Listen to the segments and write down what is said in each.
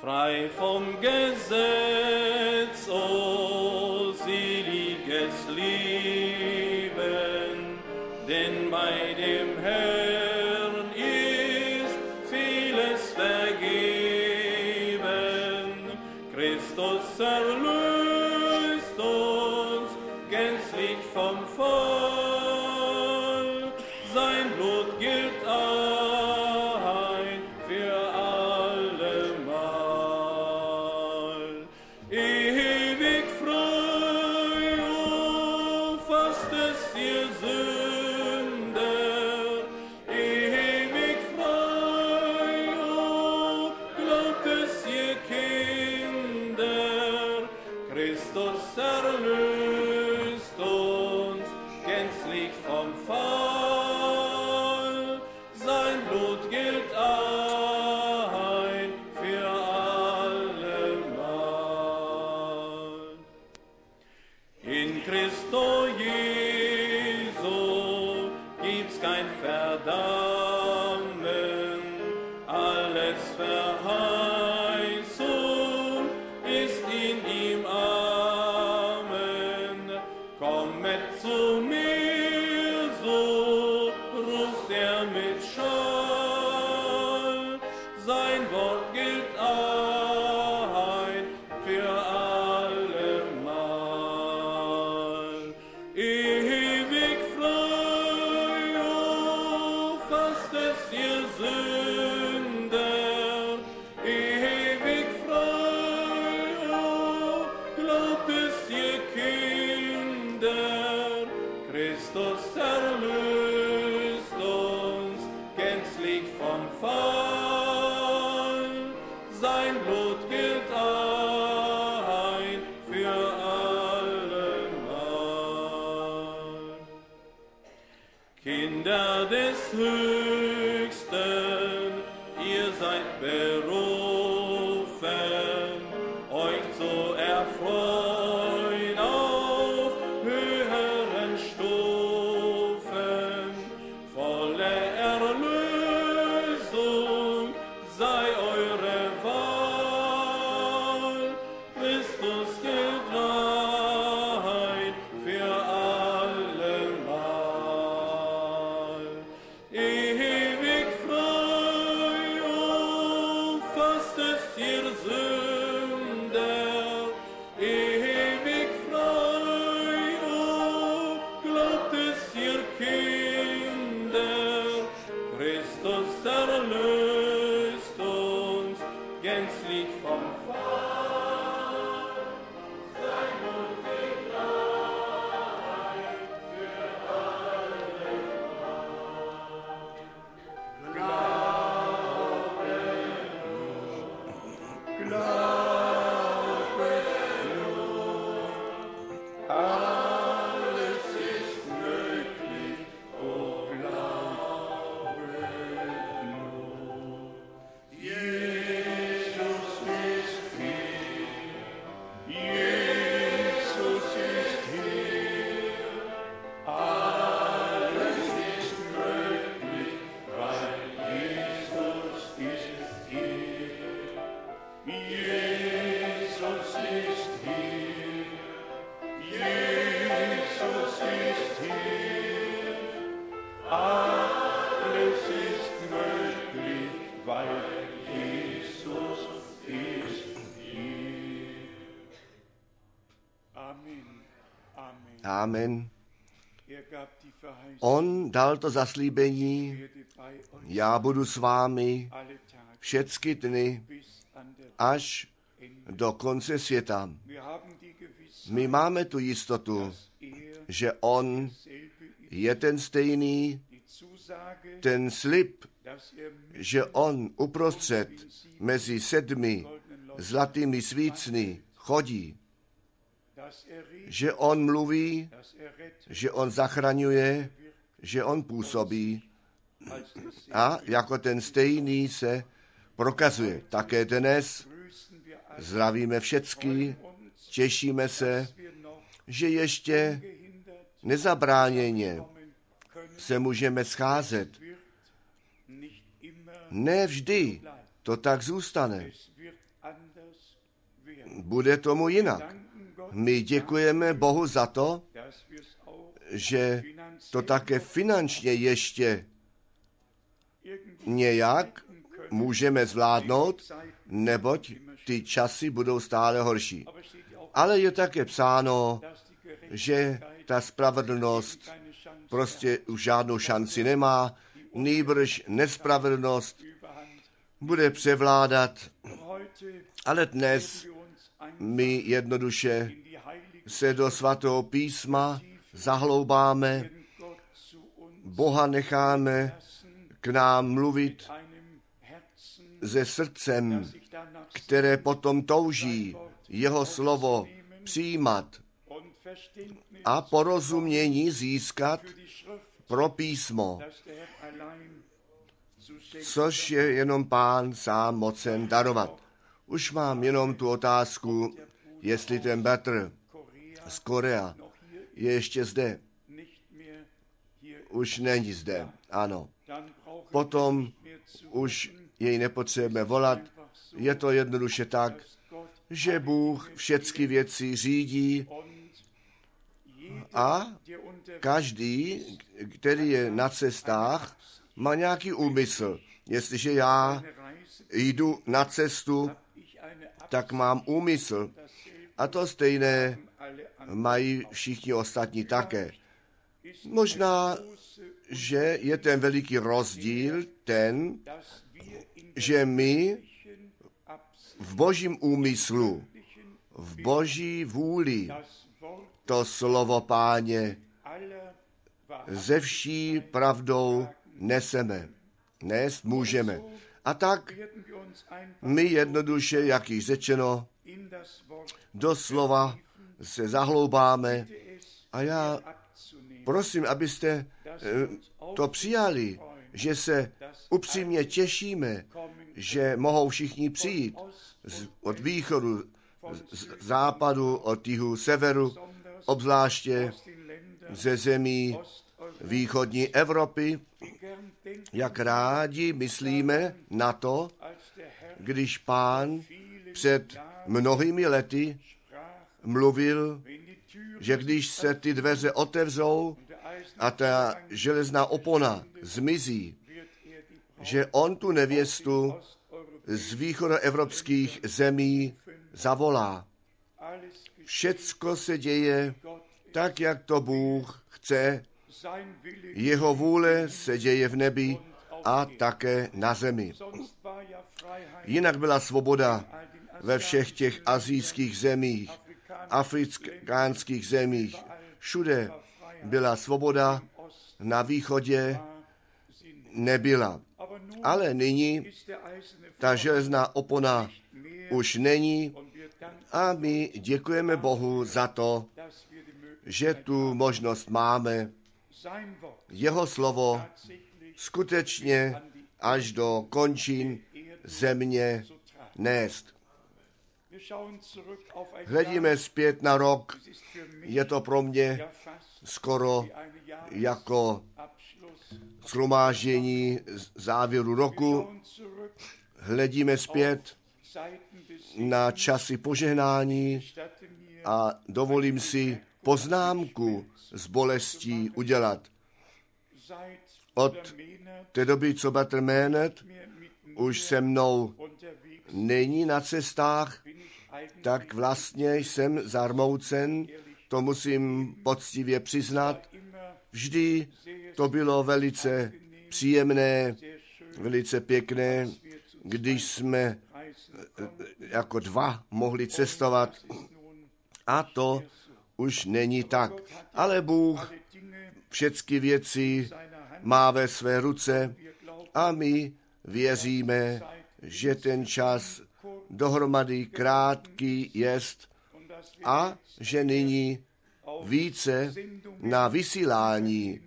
frei vom Gesetz. Amen. On dal to zaslíbení, já budu s vámi všecky dny až do konce světa. My máme tu jistotu, že on je ten stejný, ten slib, že on uprostřed mezi sedmi zlatými svícny chodí, že on mluví že on zachraňuje, že on působí a jako ten stejný se prokazuje. Také dnes zdravíme všecky, těšíme se, že ještě nezabráněně se můžeme scházet. Ne vždy to tak zůstane. Bude tomu jinak. My děkujeme Bohu za to, že to také finančně ještě nějak můžeme zvládnout, neboť ty časy budou stále horší. Ale je také psáno, že ta spravedlnost prostě už žádnou šanci nemá, nýbrž nespravedlnost bude převládat. Ale dnes my jednoduše se do svatého písma zahloubáme, Boha necháme k nám mluvit se srdcem, které potom touží jeho slovo přijímat a porozumění získat pro písmo, což je jenom pán sám mocen darovat. Už mám jenom tu otázku, jestli ten Korea z Korea je ještě zde. Už není zde, ano. Potom už jej nepotřebujeme volat. Je to jednoduše tak, že Bůh všechny věci řídí a každý, který je na cestách, má nějaký úmysl. Jestliže já jdu na cestu, tak mám úmysl. A to stejné mají všichni ostatní také. Možná, že je ten veliký rozdíl ten, že my v božím úmyslu, v boží vůli to slovo páně ze vší pravdou neseme. Nést můžeme. A tak my jednoduše, jak již řečeno, do slova se zahloubáme. A já prosím, abyste eh, to přijali, že se upřímně těšíme, že mohou všichni přijít z, od východu, z západu, od jihu, severu, obzvláště ze zemí východní Evropy, jak rádi myslíme na to, když pán před mnohými lety mluvil, že když se ty dveře otevřou a ta železná opona zmizí, že on tu nevěstu z východoevropských zemí zavolá. Všecko se děje tak, jak to Bůh chce. Jeho vůle se děje v nebi a také na zemi. Jinak byla svoboda ve všech těch azijských zemích, afrikánských zemích. Všude byla svoboda, na východě nebyla. Ale nyní ta železná opona už není a my děkujeme Bohu za to, že tu možnost máme jeho slovo skutečně až do končin země nést. Hledíme zpět na rok, je to pro mě skoro jako z- závěru roku. Hledíme zpět na časy požehnání a dovolím si poznámku z bolestí udělat. Od té doby, co Bratr Ménet už se mnou není na cestách, tak vlastně jsem zarmoucen, to musím poctivě přiznat. Vždy to bylo velice příjemné, velice pěkné, když jsme reisen jako dva mohli cestovat a to už není tak. Ale Bůh všechny věci má ve své ruce a my věříme, že ten čas dohromady krátký jest a že nyní více na vysílání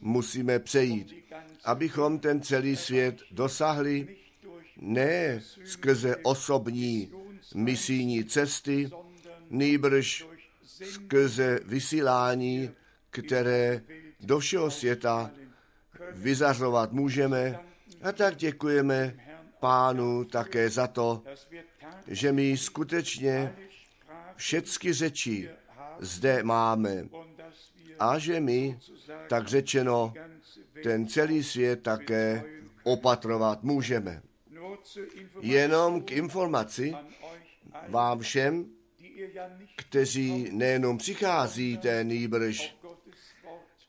musíme přejít, abychom ten celý svět dosahli ne skrze osobní misijní cesty, nýbrž skrze vysílání, které do všeho světa vyzařovat můžeme. A tak děkujeme pánu také za to, že my skutečně všechny řeči zde máme a že my, tak řečeno, ten celý svět také opatrovat můžeme. Jenom k informaci vám všem, kteří nejenom přicházíte, nýbrž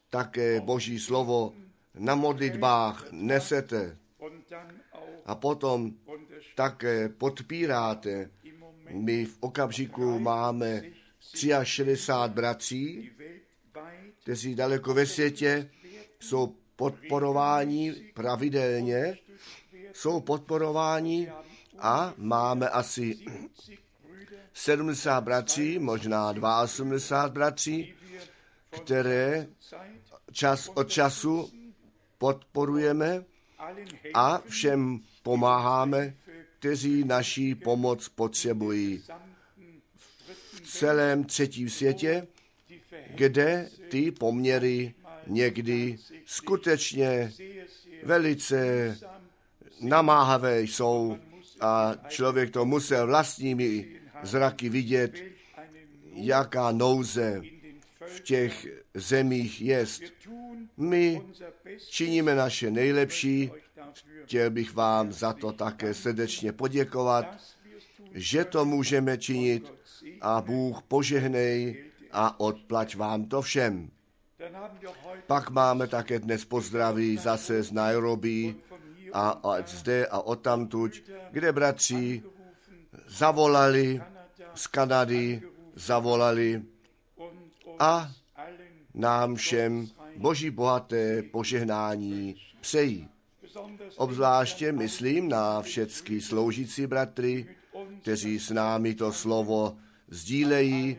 také Boží slovo na modlitbách nesete a potom také podpíráte. My v okamžiku máme 63 bratří, kteří daleko ve světě jsou podporováni pravidelně, jsou podporováni a máme asi 70 Brüder, 70 bratří, možná 82 bratří, které čas od času podporujeme a všem pomáháme, kteří naší pomoc potřebují v celém třetím světě, kde ty poměry někdy skutečně velice namáhavé jsou a člověk to musel vlastními zraky vidět, jaká nouze v těch zemích jest. My činíme naše nejlepší, chtěl bych vám za to také srdečně poděkovat, že to můžeme činit a Bůh požehnej a odplať vám to všem. Pak máme také dnes pozdraví zase z Nairobi a, a zde a odtamtuť, kde bratři zavolali z Kanady, zavolali a nám všem boží bohaté požehnání přejí. Obzvláště myslím na všechny sloužící bratry, kteří s námi to slovo sdílejí,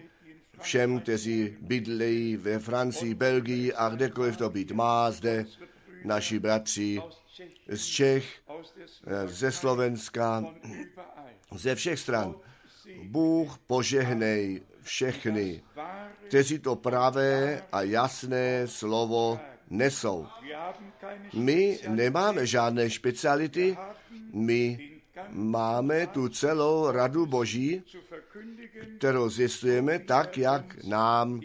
všem, kteří bydlejí ve Francii, Belgii a kdekoliv to být má zde, naši bratři z Čech, eh, ze Slovenska, ze všech stran. Bůh požehnej všechny, kteří to pravé a jasné slovo nesou. My nemáme žádné speciality, my máme tu celou radu Boží, kterou zjistujeme tak, jak nám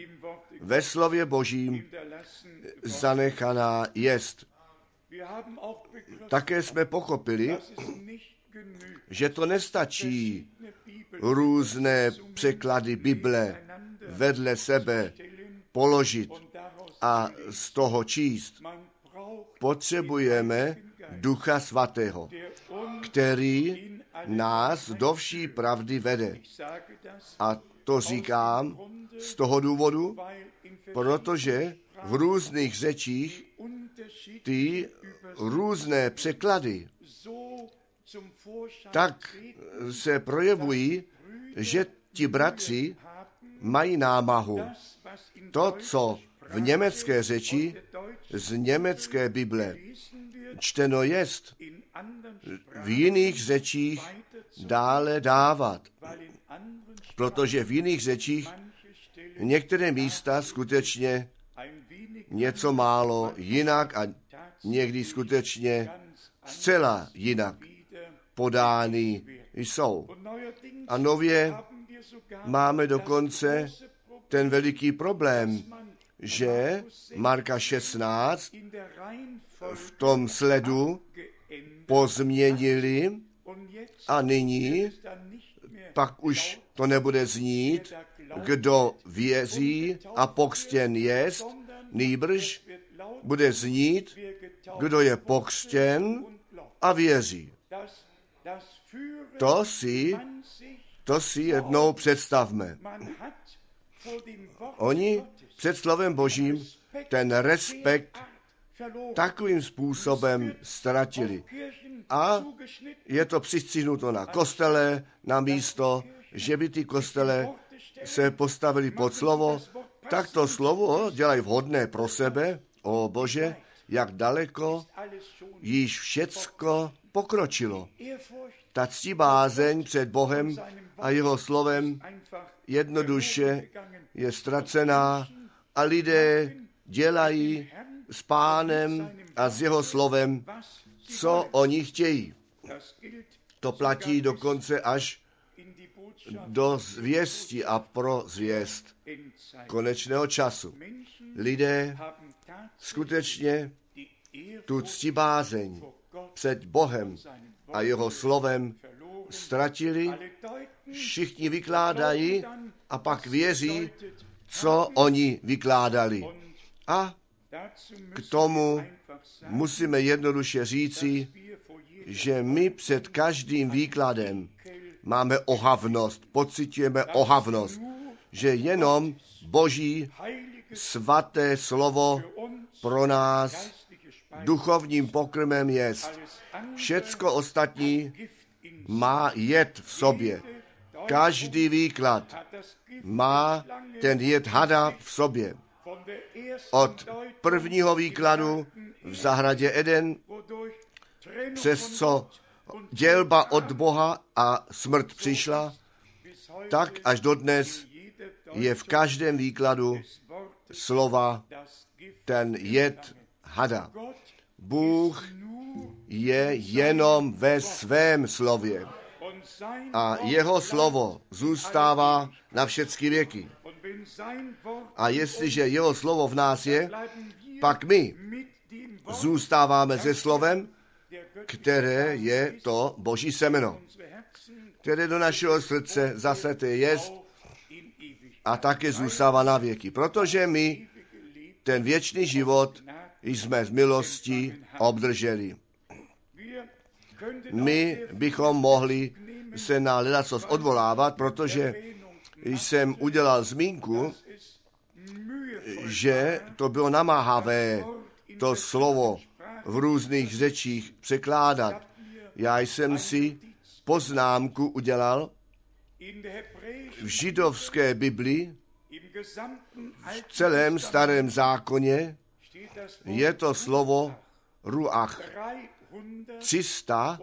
ve slově Božím zanechaná jest. Také jsme pochopili, že to nestačí různé překlady Bible vedle sebe položit a z toho číst. Potřebujeme Ducha Svatého, který nás do vší pravdy vede. A to říkám z toho důvodu, protože v různých řečích ty různé překlady tak se projevují, že ti bratři mají námahu. To, co v německé řeči z německé Bible čteno jest, v jiných řečích dále dávat, protože v jiných řečích některé místa skutečně něco málo jinak a někdy skutečně zcela jinak podány jsou. A nově máme dokonce ten veliký problém, že Marka 16 in der Reihenfolge v tom sledu pozměnili a nyní pak už to nebude znít, kdo věří a pokřtěn jest, nýbrž bude znít, kdo je glaubt. a věří. To si, to si jednou představme. Oni před slovem Božím ten respekt takovým způsobem ztratili. A je to přistřihnuto na kostele, na místo, že by ty kostele se postavili pod slovo, tak to slovo dělají vhodné pro sebe. O Bože, jak daleko již všecko pokročilo. Ta ctibázeň před Bohem a jeho slovem jednoduše je ztracená a lidé dělají s pánem a s jeho slovem, co oni chtějí. To platí dokonce až do zvěsti a pro zvěst konečného času. Lidé skutečně tu ctibázeň před Bohem a jeho slovem ztratili, všichni vykládají a pak věří, co oni vykládali. A k tomu musíme jednoduše říci, že my před každým výkladem máme ohavnost, pocitujeme ohavnost, že jenom Boží svaté slovo pro nás duchovním pokrmem jest. Všecko ostatní má jed v sobě. Každý výklad má ten jed hada v sobě. Od prvního výkladu v zahradě Eden, přes co dělba od Boha a smrt přišla, tak až dodnes je v každém výkladu slova ten jed hada. Bůh je jenom ve svém slově a jeho slovo zůstává na všechny věky. A jestliže jeho slovo v nás je, pak my zůstáváme se slovem, které je to Boží semeno, které do našeho srdce zaseté jest a také zůstává na věky. Protože my ten věčný život jsme z milosti obdrželi. My bychom mohli se na ledacost odvolávat, protože jsem udělal zmínku, že to bylo namáhavé to slovo v různých řečích překládat. Já jsem si poznámku udělal v židovské Biblii, v celém starém zákoně je to slovo ruach 300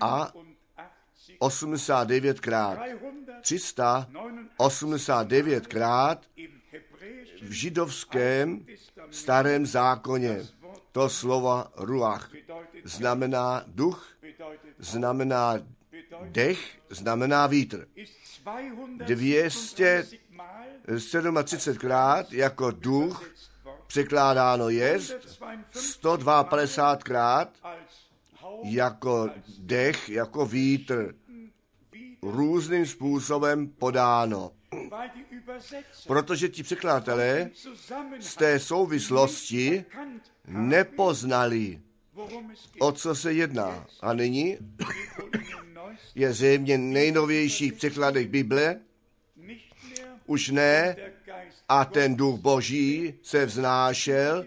a 89krát. 389krát v židovském starém zákoně. To slova ruach znamená duch, znamená dech, znamená vítr. 237 krát jako duch překládáno jest, 152 krát jako dech, jako vítr různým způsobem podáno. Protože ti překladatelé z té souvislosti nepoznali, o co se jedná. A nyní je zřejmě nejnovějších překladech Bible, už ne, a ten duch boží se vznášel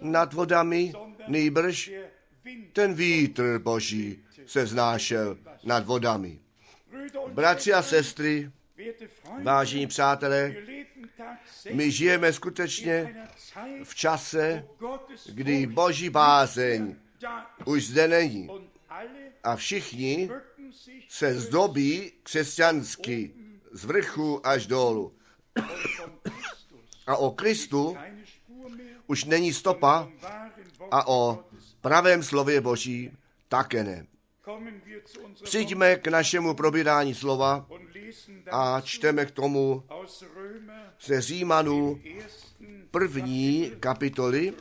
nad vodami, nejbrž ten vítr boží se vznášel nad vodami. Bratři a sestry, vážení přátelé, my žijeme skutečně v čase, kdy boží bázeň už zde není. A všichni se zdobí křesťansky z vrchu až dolů. A o Kristu už není stopa a o pravém slově Boží také ne. Přijďme k našemu probírání slova a čteme k tomu ze Římanů první kapitoly,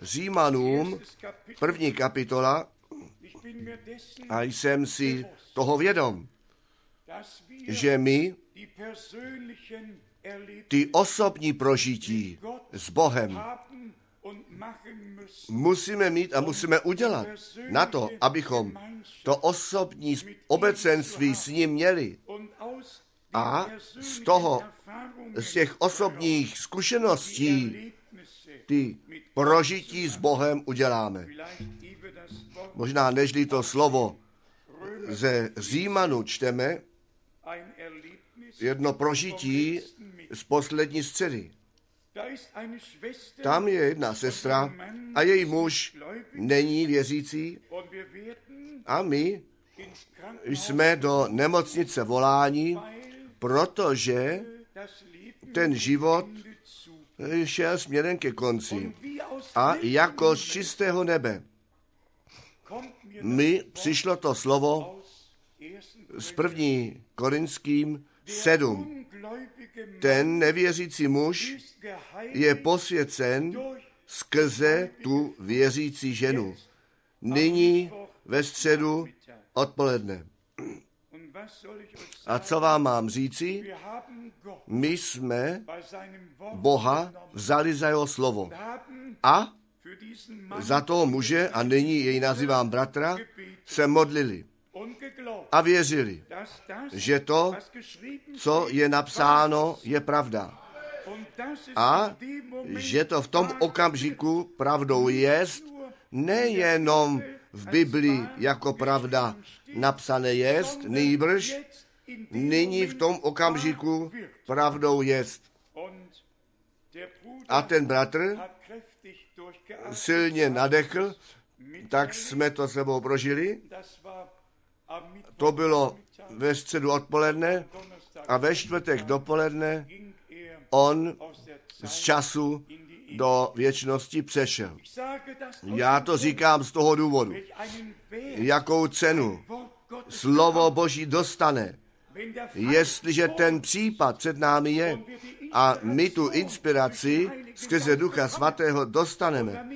Římanům první kapitola. A jsem si toho vědom, že my ty osobní prožití s Bohem musíme mít a musíme udělat na to, abychom to osobní obecenství s ním měli. A z toho, z těch osobních zkušeností, ty prožití s Bohem uděláme. Možná nežli to slovo ze Římanu čteme, jedno prožití z poslední středy. Tam je jedna sestra a její muž není věřící a my jsme do nemocnice voláni, weil protože ten život šel směrem ke konci. A jako z čistého nebe mi přišlo to slovo aus 1. z první Korinským 7. Ten nevěřící muž je posvěcen skrze tu věřící ženu. Nyní ve středu odpoledne. A co vám mám říci? My jsme Boha vzali za jeho slovo. A za toho muže, a nyní jej nazývám bratra, se modlili a věřili, že to, co je napsáno, je pravda. A že to v tom okamžiku pravdou jest, nejenom v Biblii jako pravda napsané jest, nýbrž nyní v tom okamžiku pravdou jest. A ten bratr silně nadechl, tak jsme to sebou prožili. To bylo ve středu odpoledne a ve čtvrtek dopoledne on z času do věčnosti přešel. Já to říkám z toho důvodu. Jakou cenu slovo Boží dostane, jestliže ten případ před námi je a my tu inspiraci skrze Ducha Svatého dostaneme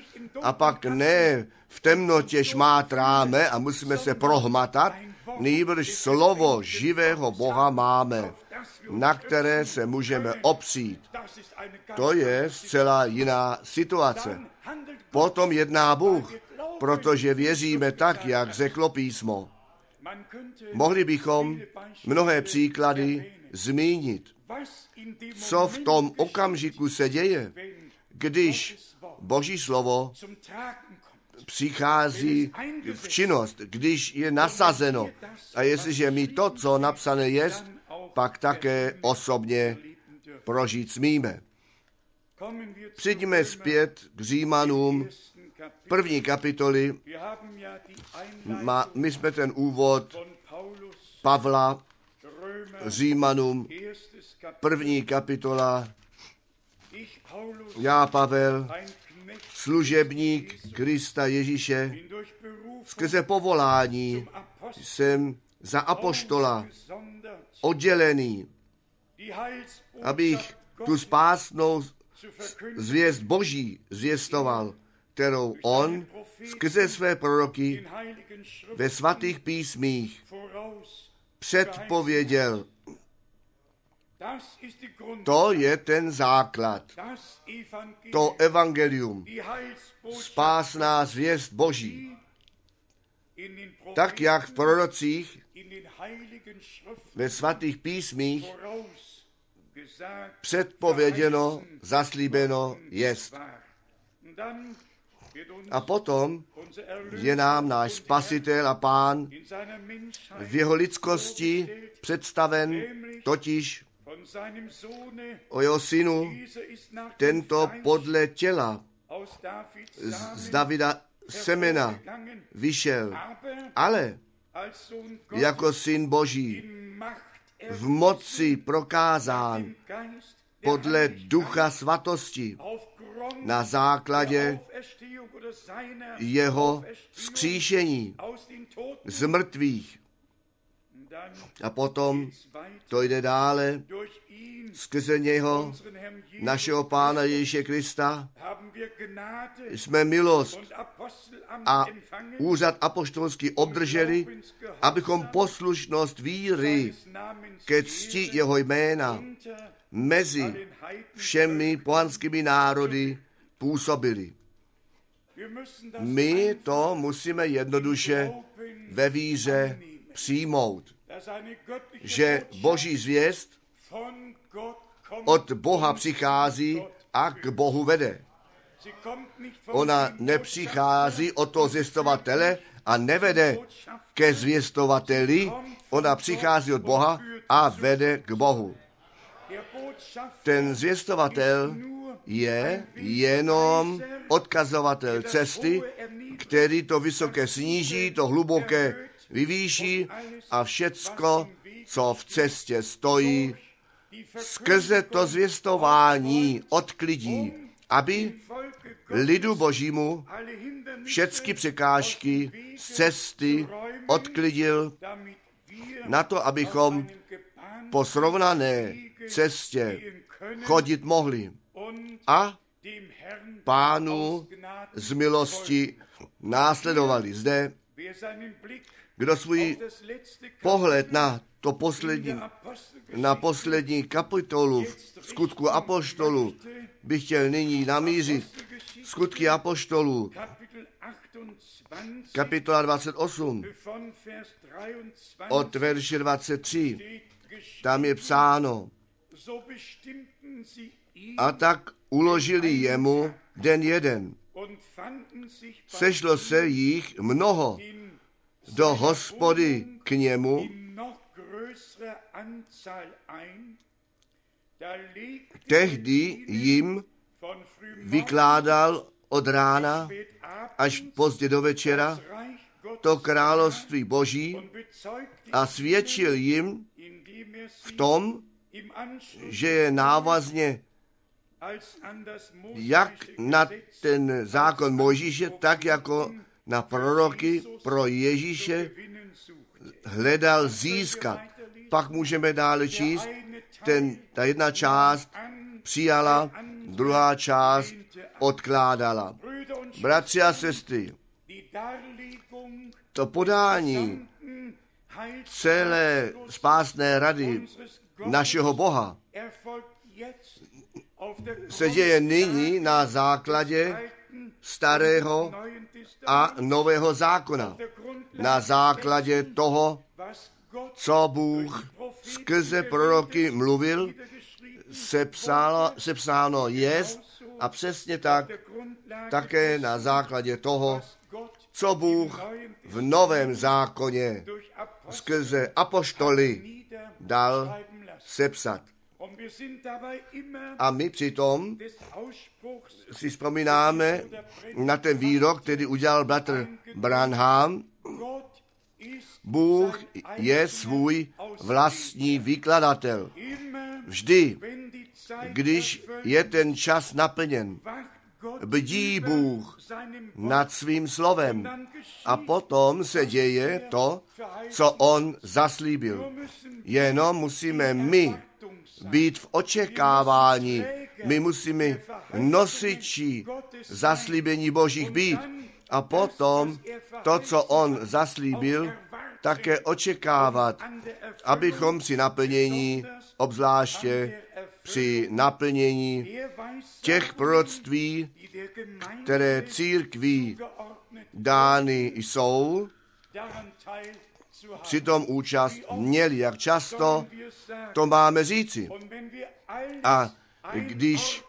a pak ne v temnotě šmátráme a musíme se prohmatat, nýbrž slovo živého Boha máme, na které se můžeme opřít. To je zcela jiná situace. Potom jedná Bůh, protože věříme tak, jak řeklo písmo. Mohli bychom mnohé příklady zmínit, co v tom okamžiku se děje, když Boží slovo přichází v činnost, když je nasazeno. A jestliže my to, co napsané je, pak také osobně prožít smíme. Přijďme zpět k Římanům první kapitoly. My jsme ten úvod Pavla Římanům první kapitola. Já, Pavel, služebník Krista Ježíše, skrze povolání jsem za apoštola oddělený, abych tu spásnou zvěst Boží zvěstoval, kterou on skrze své proroky ve svatých písmích předpověděl. To je ten základ. To evangelium, spásná zvěst Boží. Tak, jak v prorocích ve svatých písmích předpověděno, zaslíbeno jest. A potom je nám náš spasitel a pán v jeho lidskosti představen totiž o jeho synu, tento podle těla z, Davida semena vyšel, ale jako syn Boží v moci prokázán podle ducha svatosti. Na základě jeho vzkříšení z mrtvých. A potom to jde dále skrze něho, našeho Pána Ježíše Krista, jsme milost a úřad apoštolský obdrželi, abychom poslušnost víry ke cti jeho jména mezi všemi pohanskými národy působili. My to musíme jednoduše ve víře přijmout, že Boží zvěst od Boha přichází a k Bohu vede. Ona nepřichází od toho zvěstovatele a nevede ke zvěstovateli, ona přichází od Boha a vede k Bohu. Ten zvěstovatel je jenom odkazovatel cesty, který to vysoké sníží, to hluboké vyvýší a všecko, co v cestě stojí, skrze to zvěstování odklidí, aby lidu božímu všecky překážky z cesty odklidil, na to, abychom po srovnané cestě chodit mohli a pánu z milosti následovali. Zde, kdo svůj pohled na to poslední, na poslední kapitolu v skutku apoštolu by chtěl nyní namířit skutky apoštolů, kapitola 28, od verše 23, tam je psáno, a tak uložili jemu den jeden. Sešlo se jich mnoho do hospody k němu, tehdy jim vykládal od rána až pozdě do večera to království boží a svědčil jim v tom, že je návazně jak na ten zákon Mojžíše, tak jako na proroky pro Ježíše hledal získat. Pak můžeme dále číst, ten, ta jedna část přijala, druhá část odkládala. Bratři a sestry, to podání celé spásné rady našeho Boha se děje nyní na základě starého a nového zákona. Na základě toho, co Bůh skrze proroky mluvil, se, psálo, se psáno jest a přesně tak také na základě toho, co Bůh v novém zákoně skrze apoštoly dal sepsat. A my přitom si vzpomínáme na ten výrok, který udělal bratr Branham. Bůh je svůj vlastní vykladatel. Vždy, když je ten čas naplněn, bdí Bůh nad svým slovem a potom se děje to, co on zaslíbil. Jenom musíme my být v očekávání. My musíme nosiči zaslíbení Božích být. A potom to, co on zaslíbil, také očekávat, abychom si naplnění, obzvláště při naplnění těch proroctví, které církví dány jsou, přitom účast měli. Jak často to máme říci. A když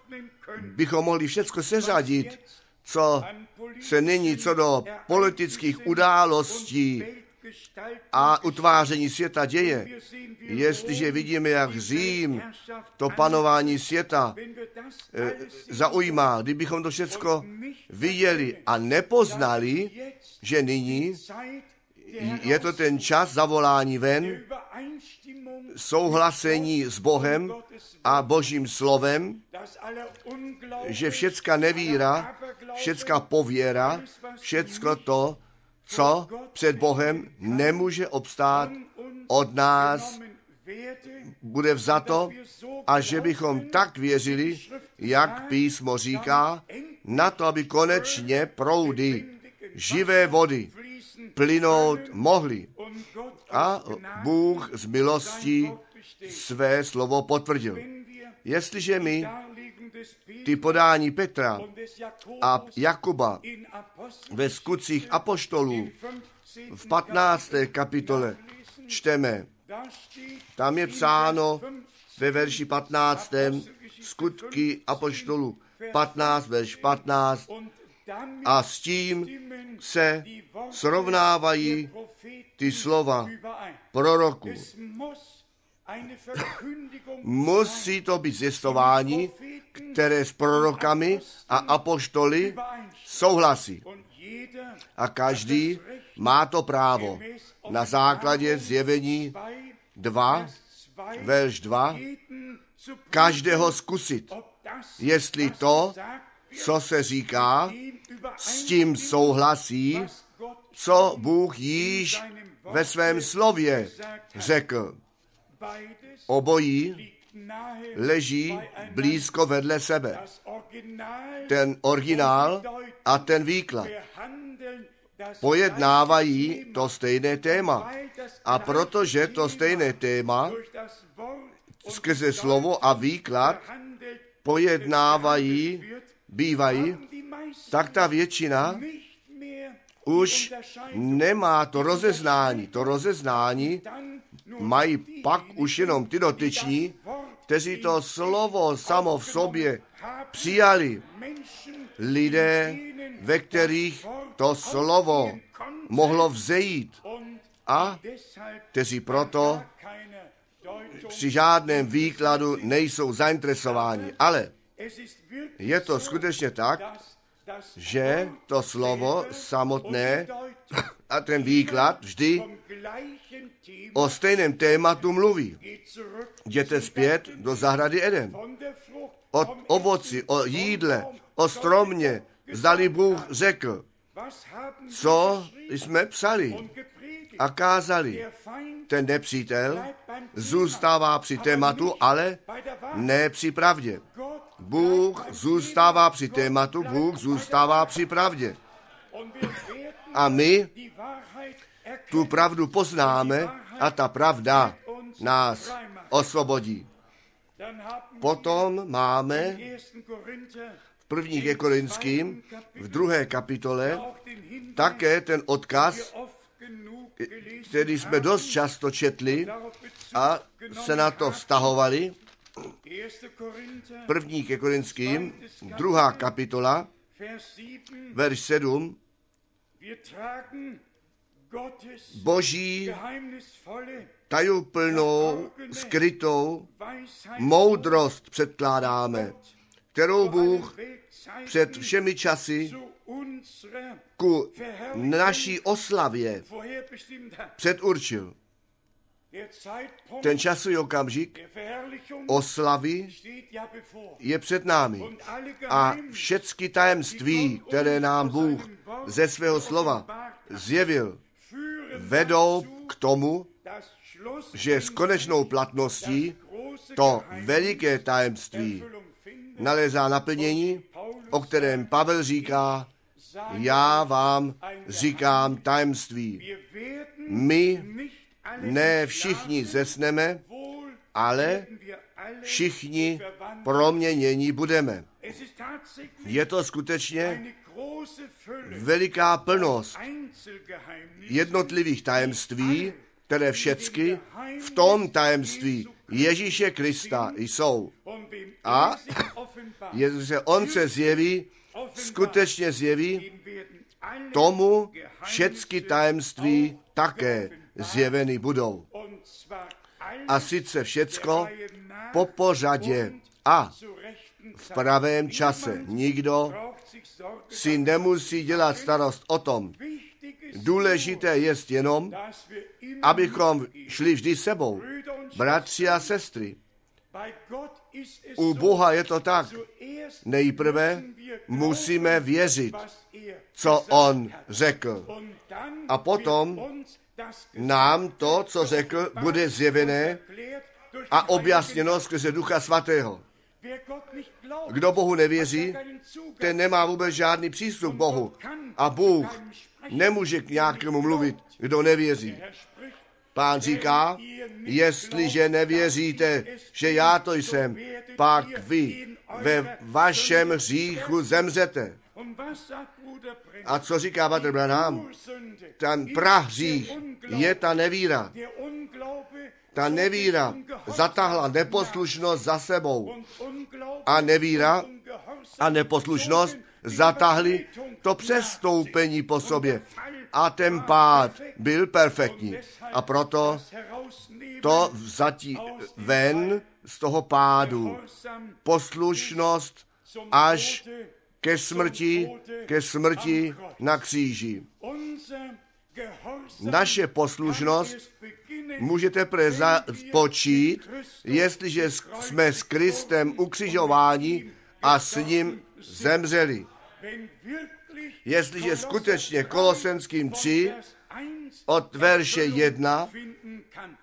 bychom mohli všechno seřadit, co se nyní co do politických událostí a utváření světa děje, jestliže vidíme, jak Řím to panování světa e, zaujímá, kdybychom to všechno viděli a nepoznali, že nyní je to ten čas zavolání ven, souhlasení s Bohem a Božím slovem, že všecka nevíra, všecka pověra, všecko to, co před Bohem nemůže obstát od nás, bude vzato a že bychom tak věřili, jak písmo říká, na to, aby konečně proudy živé vody plynout mohly. A Bůh z milostí své slovo potvrdil. Jestliže my ty podání Petra a Jakuba ve skutcích apoštolů v 15. kapitole čteme, tam je psáno ve verši 15. skutky apoštolů 15, verš 15 a s tím se srovnávají ty slova proroku. Musí to být zjistování, které s prorokami a apoštoly souhlasí. A každý má to právo na základě zjevení 2, verš 2, každého zkusit, jestli to, co se říká, s tím souhlasí, co Bůh již ve svém slově řekl. Obojí leží blízko vedle sebe. Ten originál a ten výklad pojednávají to stejné téma. A protože to stejné téma skrze slovo a výklad pojednávají, bývají, tak ta většina už nemá to rozeznání. To rozeznání mají pak už jenom ty dotyční, kteří to slovo samo v sobě přijali. Lidé, ve kterých to slovo mohlo vzejít a kteří proto při žádném výkladu nejsou zainteresováni. Ale je to skutečně tak, že to slovo samotné a ten výklad vždy o stejném tématu mluví. Jděte zpět do zahrady Eden. O ovoci, o jídle, o stromě, zdali Bůh řekl, co jsme psali a kázali. Ten nepřítel zůstává při tématu, ale ne při pravdě. Bůh zůstává při tématu, Bůh zůstává při pravdě. A my tu pravdu poznáme a ta pravda nás osvobodí. Potom máme v první ke Korinským, v druhé kapitole, také ten odkaz, který jsme dost často četli a se na to vztahovali. První ke Korinským, druhá kapitola, verš 7. Boží tajuplnou, skrytou moudrost předkládáme, kterou Bůh před všemi časy ku naší oslavě předurčil. Ten časový okamžik oslavy je před námi. A všechny tajemství, které nám Bůh ze svého slova zjevil, vedou k tomu, že s konečnou platností to veliké tajemství nalézá naplnění, o kterém Pavel říká, já vám říkám tajemství. My ne všichni zesneme, ale všichni proměnění budeme. Je to skutečně veliká plnost jednotlivých tajemství, které všecky v tom tajemství Ježíše Krista jsou. A jestliže on se zjeví, skutečně zjeví, tomu všecky tajemství také zjeveny budou. A sice všecko po pořadě a v pravém čase. Nikdo si nemusí dělat starost o tom. Důležité je jenom, abychom šli vždy sebou, bratři a sestry. U Boha je to tak. Nejprve musíme věřit, co On řekl. A potom nám to, co řekl, bude zjevené a objasněno skrze Ducha Svatého. Kdo Bohu nevěří, ten nemá vůbec žádný přístup k Bohu. A Bůh nemůže k nějakému mluvit, kdo nevěří. Pán říká, jestliže nevěříte, že já to jsem, pak vy ve vašem hříchu zemřete. A co říká Bater Branham? Ten prahřích je ta nevíra. Ta nevíra zatahla neposlušnost za sebou. A nevíra a neposlušnost zatahli to přestoupení po sobě. A ten pád byl perfektní. A proto to vzatí ven z toho pádu. Poslušnost až ke smrti, ke smrti na kříži. Naše poslušnost může teprve započít, jestliže jsme s Kristem ukřižováni a s ním zemřeli. Jestliže skutečně Kolosenským 3 od verše 1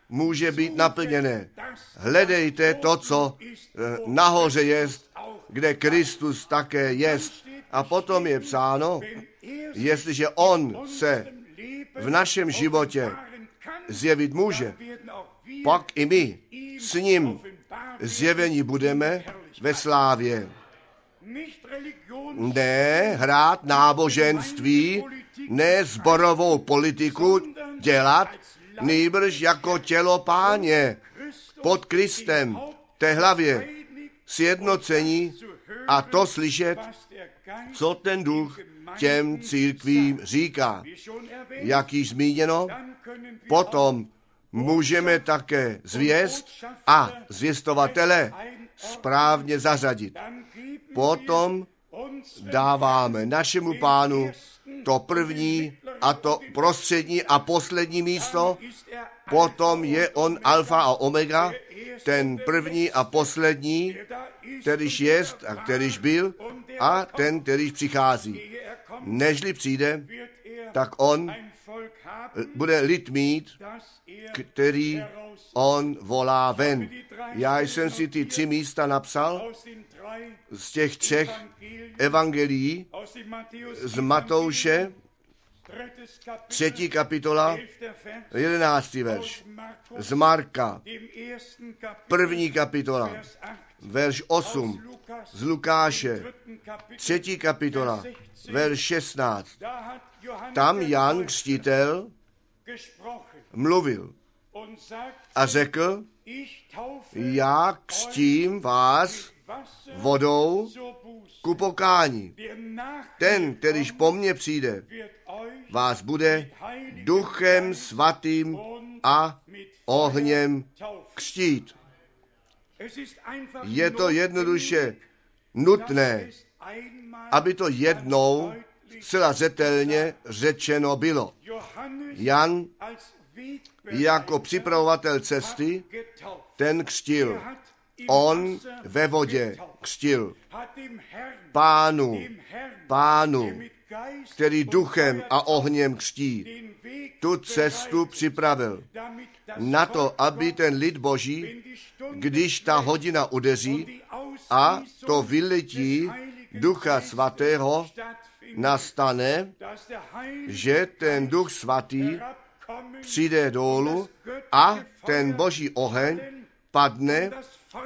může být naplněné. Hledejte to, co eh, nahoře jest, kde Kristus také jest. A potom je psáno, jestliže On se v našem životě zjevit může, pak i my s ním zjevení budeme ve slávě. Ne hrát náboženství, ne zborovou politiku dělat, nejbrž jako tělo páně pod Kristem, té hlavě, sjednocení a to slyšet, co ten duch těm církvím říká. Jak již zmíněno, potom můžeme také zvěst a zvěstovatele správně zařadit. Potom dáváme našemu pánu to první a to prostřední a poslední místo, potom je on alfa a omega, ten první a poslední, kterýž jest a kterýž byl a ten, kterýž přichází. Nežli přijde, tak on bude lid mít, který on volá ven. Já jsem si ty tři místa napsal z těch třech evangelií z Matouše, třetí kapitola, jedenáctý verš, z Marka, první kapitola, verš 8, z Lukáše, třetí kapitola, verš 16. Tam Jan Křtitel mluvil a řekl, já křtím vás vodou ku pokání. Ten, kterýž po mně přijde, vás bude duchem svatým a ohněm křtít. Je to jednoduše nutné, aby to jednou zcela řetelně řečeno bylo. Jan jako připravovatel cesty, ten křtil. On ve vodě křtil. Pánu, pánu, který duchem a ohněm křtí, tu cestu připravil. Na to, aby ten lid boží, když ta hodina udeří a to vyletí ducha svatého nastane, že ten duch svatý přijde dolů a ten boží oheň padne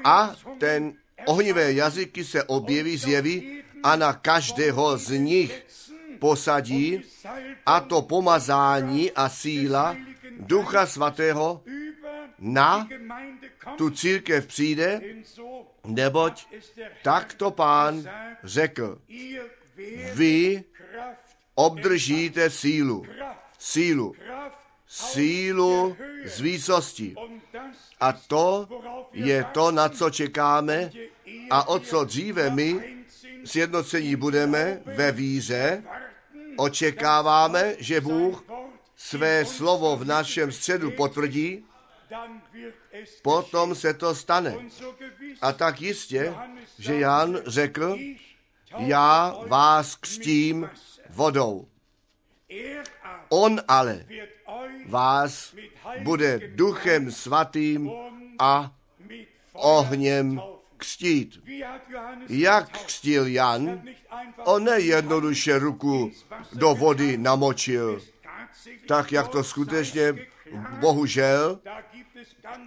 a ten ohnivé jazyky se objeví, zjeví a na každého z nich posadí a to pomazání a síla Ducha Svatého na tu církev přijde, neboť takto pán řekl, vy obdržíte sílu, sílu, sílu z výsosti. A to je to, na co čekáme a o co dříve my sjednocení budeme ve víře, očekáváme, že Bůh své slovo v našem středu potvrdí, potom se to stane. A tak jistě, že Jan řekl, já vás křtím vodou. On ale vás bude duchem svatým a ohněm křtít. Jak křtil Jan, on nejednoduše ruku do vody namočil, tak jak to skutečně bohužel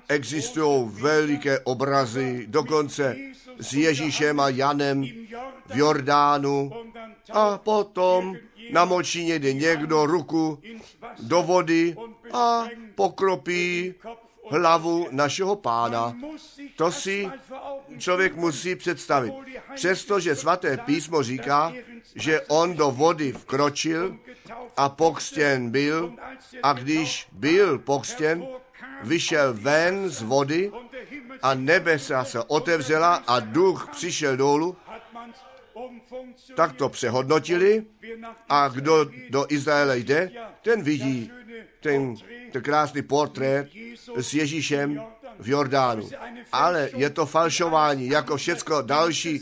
existují veliké obrazy, dokonce s Ježíšem a Janem v Jordánu a potom namočí někde někdo ruku do vody a pokropí hlavu našeho pána. To si člověk musí představit. Přestože svaté písmo říká, že on do vody vkročil a pokřtěn byl a když byl pokřtěn, vyšel ven z vody a nebesa se otevřela a duch přišel dolů, tak to přehodnotili a kdo do Izraele jde, ten vidí ten, ten krásný portrét s Ježíšem v Jordánu. Ale je to falšování, jako všecko další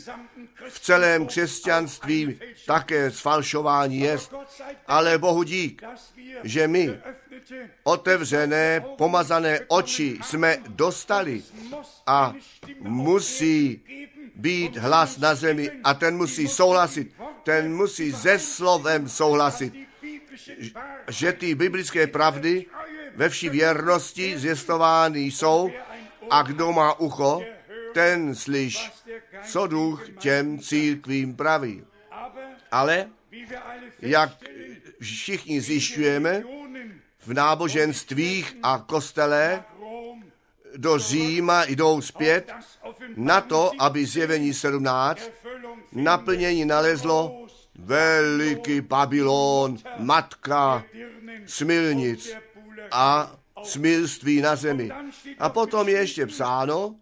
v celém křesťanství také sfalšování jest. Ale Bohu dík, že my otevřené, pomazané oči jsme dostali a musí být hlas na zemi a ten musí souhlasit, ten musí se slovem souhlasit, že ty biblické pravdy ve vší věrnosti zjistovány jsou a kdo má ucho, ten slyš, co duch těm církvím praví. Ale, jak všichni zjišťujeme, v náboženstvích a kostele do Říma jdou zpět na to, aby zjevení 17 naplnění nalezlo veliký Babylon, matka smilnic a smilství na zemi. A potom je ještě psáno,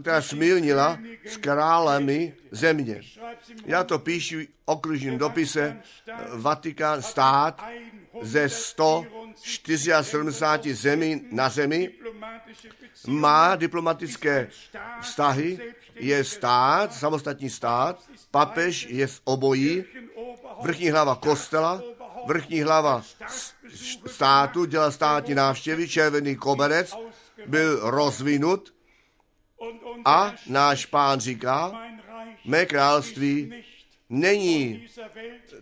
která smilnila s králemi země. Já to píšu okružním dopise Vatikán stát ze 174 zemí na zemi má diplomatické vztahy, je stát, samostatný stát, papež je z obojí, vrchní hlava kostela, vrchní hlava státu, dělal státní návštěvy, červený koberec, byl rozvinut a náš pán říká, mé království není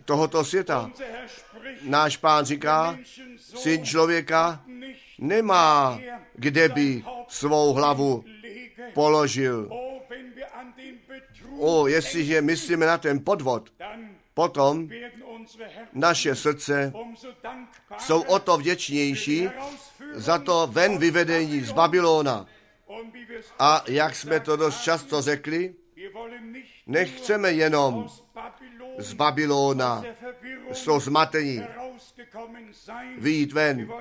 tohoto světa. Náš pán říká, syn člověka nemá, kde by svou hlavu položil. O, jestliže myslíme na ten podvod, potom naše srdce jsou o to vděčnější za to ven vyvedení z Babylona. A jak jsme to dost často řekli, nechceme jenom z Babylona, z toho zmatení, vyjít ven.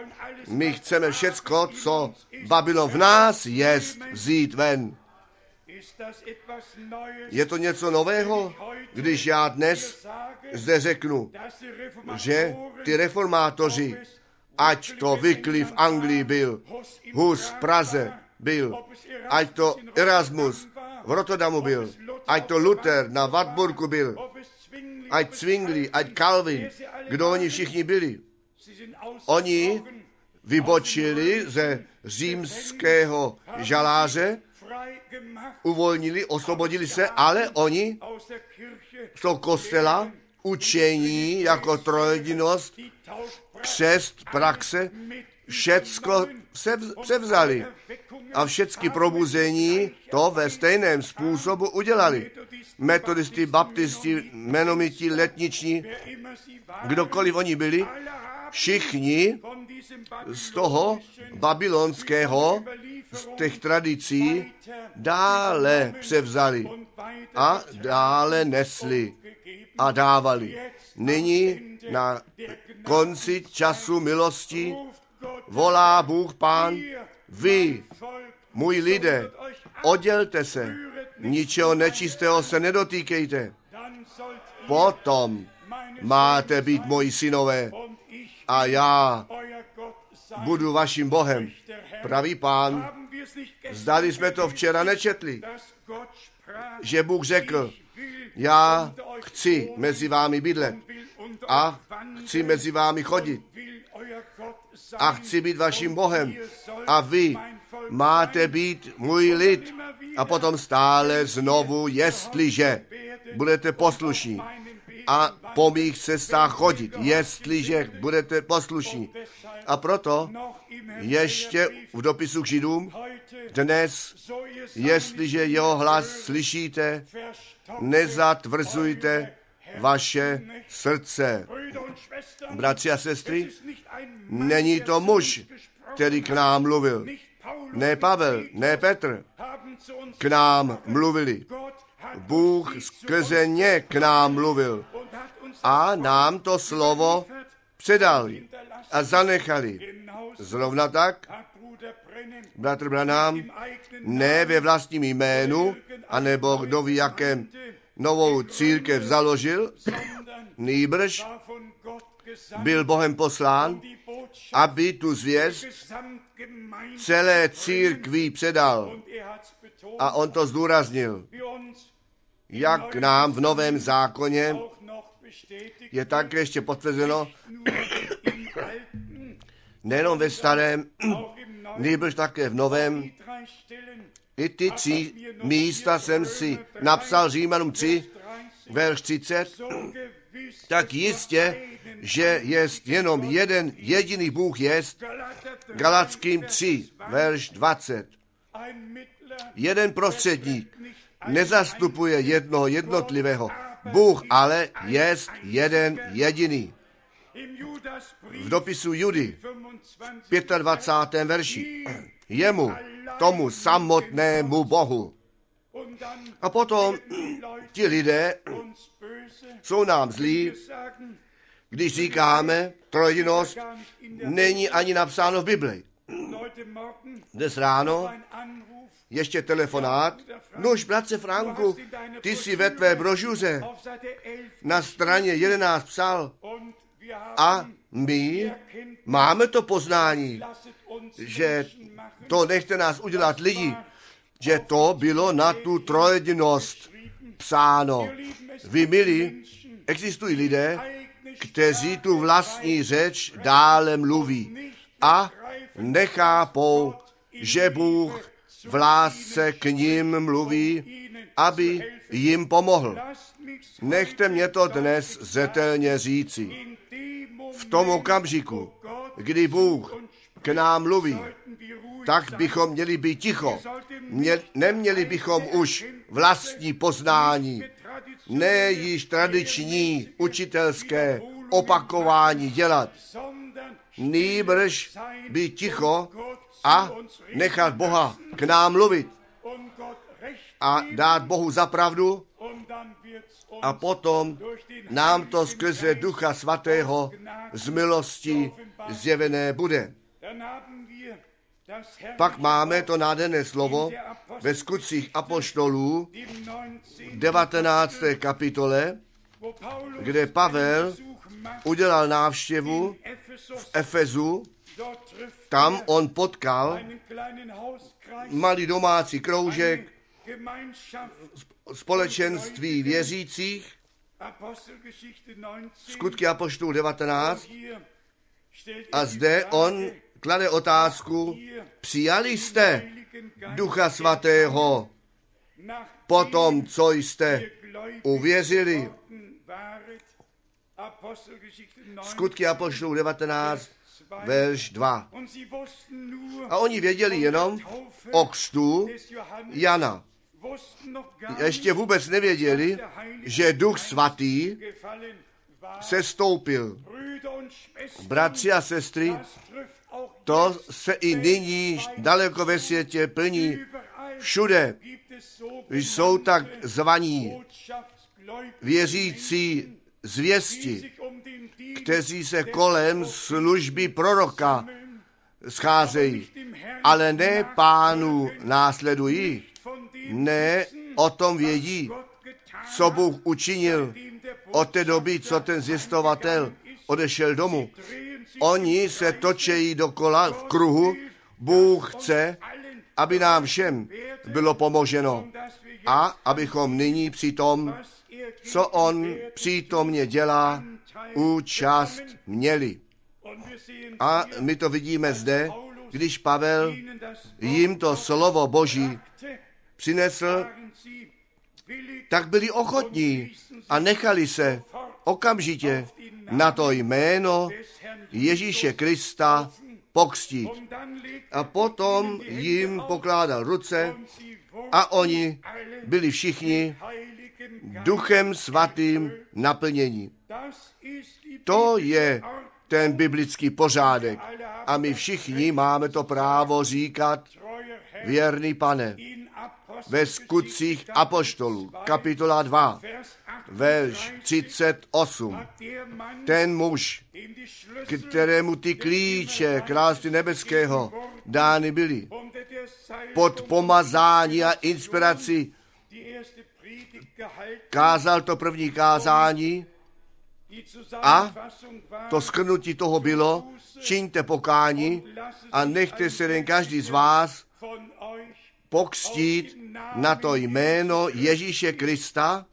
My chceme všecko, co Babylon v nás jest, vzít ven. Je to něco nového, když já dnes zde řeknu, že ty reformátoři, ať to Vykli v Anglii byl, Hus v Praze byl, ať to Erasmus v Rotterdamu byl, ať to Luther na Wartburgu byl, ať Zwingli, ať Calvin, kdo oni všichni byli. Oni vybočili ze římského žaláře, uvolnili, osvobodili se, ale oni z toho kostela učení jako trojedinost, křest, praxe, všecko převzali. A všechny probuzení to ve stejném způsobu udělali. Metodisti, baptisti, menomiti, letniční, kdokoliv oni byli, všichni z toho babylonského, z těch tradicí dále převzali a dále nesli a dávali. Nyní na konci času milosti volá Bůh Pán, vy, můj lidé, oddělte se, ničeho nečistého se nedotýkejte. Potom máte být moji synové a já budu vaším Bohem. Pravý pán, zdali jsme to včera nečetli, že Bůh řekl, já chci mezi vámi bydlet a chci mezi vámi chodit a chci být vaším Bohem. A vy máte být můj lid. A potom stále znovu, jestliže budete poslušní. A po mých cestách chodit, jestliže budete poslušní. A proto ještě v dopisu k Židům dnes, jestliže jeho hlas slyšíte, nezatvrzujte vaše srdce. Bratři a sestry, není to muž, který k nám mluvil. Ne Pavel, ne Petr. K nám mluvili. Bůh skrze ně k nám mluvil a nám to slovo předali a zanechali. Zrovna tak, bratr Branham, ne ve vlastním jménu, anebo kdo ví, jakém novou církev založil, nýbrž byl Bohem poslán, aby tu zvěst celé církví předal. A on to zdůraznil, jak nám v Novém zákoně je také ještě potvrzeno, nejenom ve starém, nýbrž také v novém. I ty tři místa jsem si napsal Římanům 3, verš 30, so gewiss, tak jistě, že jest jenom jeden jediný Bůh jest, Galater 3, Galackým 3, verš 20. ein Mittler, Jeden prostředník nezastupuje jednoho jednotlivého. Bůh ale jest jeden jediný. V dopisu Judy 25 v 25. verši jemu, tomu samotnému Bohu. A potom ti lidé jsou nám zlí, když říkáme, der není ani napsáno v Bibli. Leute morgen Dnes ráno ještě telefonát. Nož, bratře Franku, ty si ve tvé brožuře auf Seite 11 na straně 11 psal a my máme to poznání, že to nechte nás udělat lidi, že to bylo na tu trojedinost psáno. Vy, milí, existují lidé, kteří tu vlastní řeč dále mluví a nechápou, že Bůh v lásce k ním mluví, aby jim pomohl. Nechte mě to dnes zřetelně říci. V tom okamžiku, kdy Bůh k nám mluví, tak bychom měli být ticho. Mě, neměli bychom už vlastní poznání, ne již tradiční učitelské opakování dělat, nýbrž být ticho a nechat Boha k nám mluvit a dát Bohu za pravdu a potom nám to skrze Ducha Svatého z milosti zjevené bude. Pak máme to nádherné slovo ve skutcích apoštolů im 19. 19. kapitole, kde Pavel udělal návštěvu Ephesus, Efezu, trifft tam er on potkal malý domácí kroužek společenství věřících, Apostelgeschichte 19. skutky apoštolů 19, Hier stellt a er zde on klade otázku, přijali jste Ducha Svatého po tom, co jste uvěřili. geworden waret. Apostelgeschichte 19, Skutky apoštolů 19, 2. verš 2. Und sie wussten nur A oni věděli jenom o Johannes, Jana. Ještě vůbec nevěděli, že Duch Svatý se stoupil. Bratři a sestry, to se i nyní daleko ve světě plní. Všude jsou tak zvaní věřící zvěsti, kteří se kolem služby proroka scházejí, ale ne pánu následují, ne o tom vědí, co Bůh učinil od té doby, co ten zjistovatel odešel domů. Oni se točejí dokola v kruhu. Bůh chce, aby nám všem bylo pomoženo a abychom nyní při tom, co on přítomně dělá, účast měli. A my to vidíme zde, když Pavel jim to slovo Boží přinesl, tak byli ochotní a nechali se okamžitě na to jméno Ježíše Krista pokstít. A potom jim pokládal ruce a oni byli všichni duchem svatým naplnění. To je ten biblický pořádek. A my všichni máme to právo říkat, věrný pane, ve skutcích apoštolů, kapitola 2, Vers verš 38. hat der Mann, Ten muž, kterému ty klíče království nebeského dány byly, pod pomazání a inspirací kázal to první kázání, war, to skrnutí toho bylo, čiňte pokání a nechte se jen každý z vás pokstít na to jméno Ježíše Krista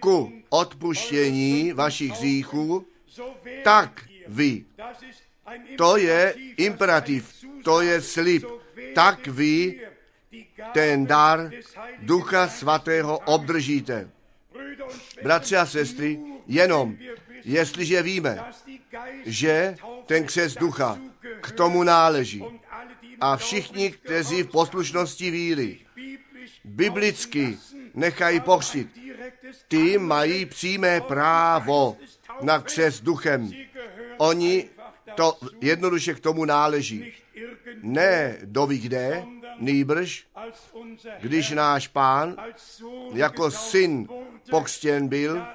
ku odpuštění vašich hříchů, tak vy. To je imperativ, to je slib. Tak vy ten dar Ducha Svatého obdržíte. Bratři a sestry, jenom jestliže víme, že ten křes ducha k tomu náleží a všichni, kteří v poslušnosti víry biblicky nechají pochřtit, ty mají přímé právo na křes duchem. Oni to jednoduše k tomu náleží. Ne doví kde, nýbrž, když náš pán jako syn pokřtěn byl,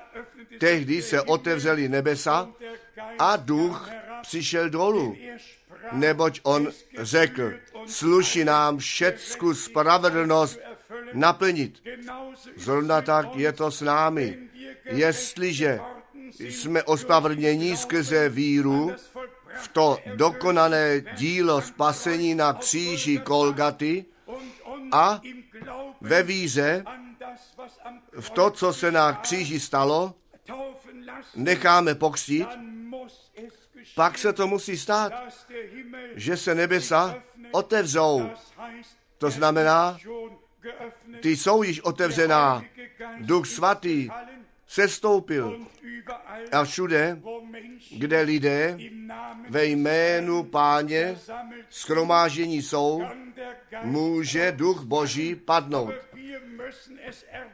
tehdy se otevřeli nebesa a duch přišel dolů, neboť on řekl, sluší nám všecku spravedlnost naplnit. Zrovna tak je to s námi. Jestliže jsme ospravedlnění skrze víru v to dokonané dílo spasení na kříži Kolgaty a ve víře v to, co se na kříži stalo, necháme pokřtít, pak se to musí stát, že se nebesa otevřou. To znamená, ty jsou již otevřená. Duch svatý sestoupil a všude, kde lidé ve jménu páně schromážení jsou, může duch boží padnout.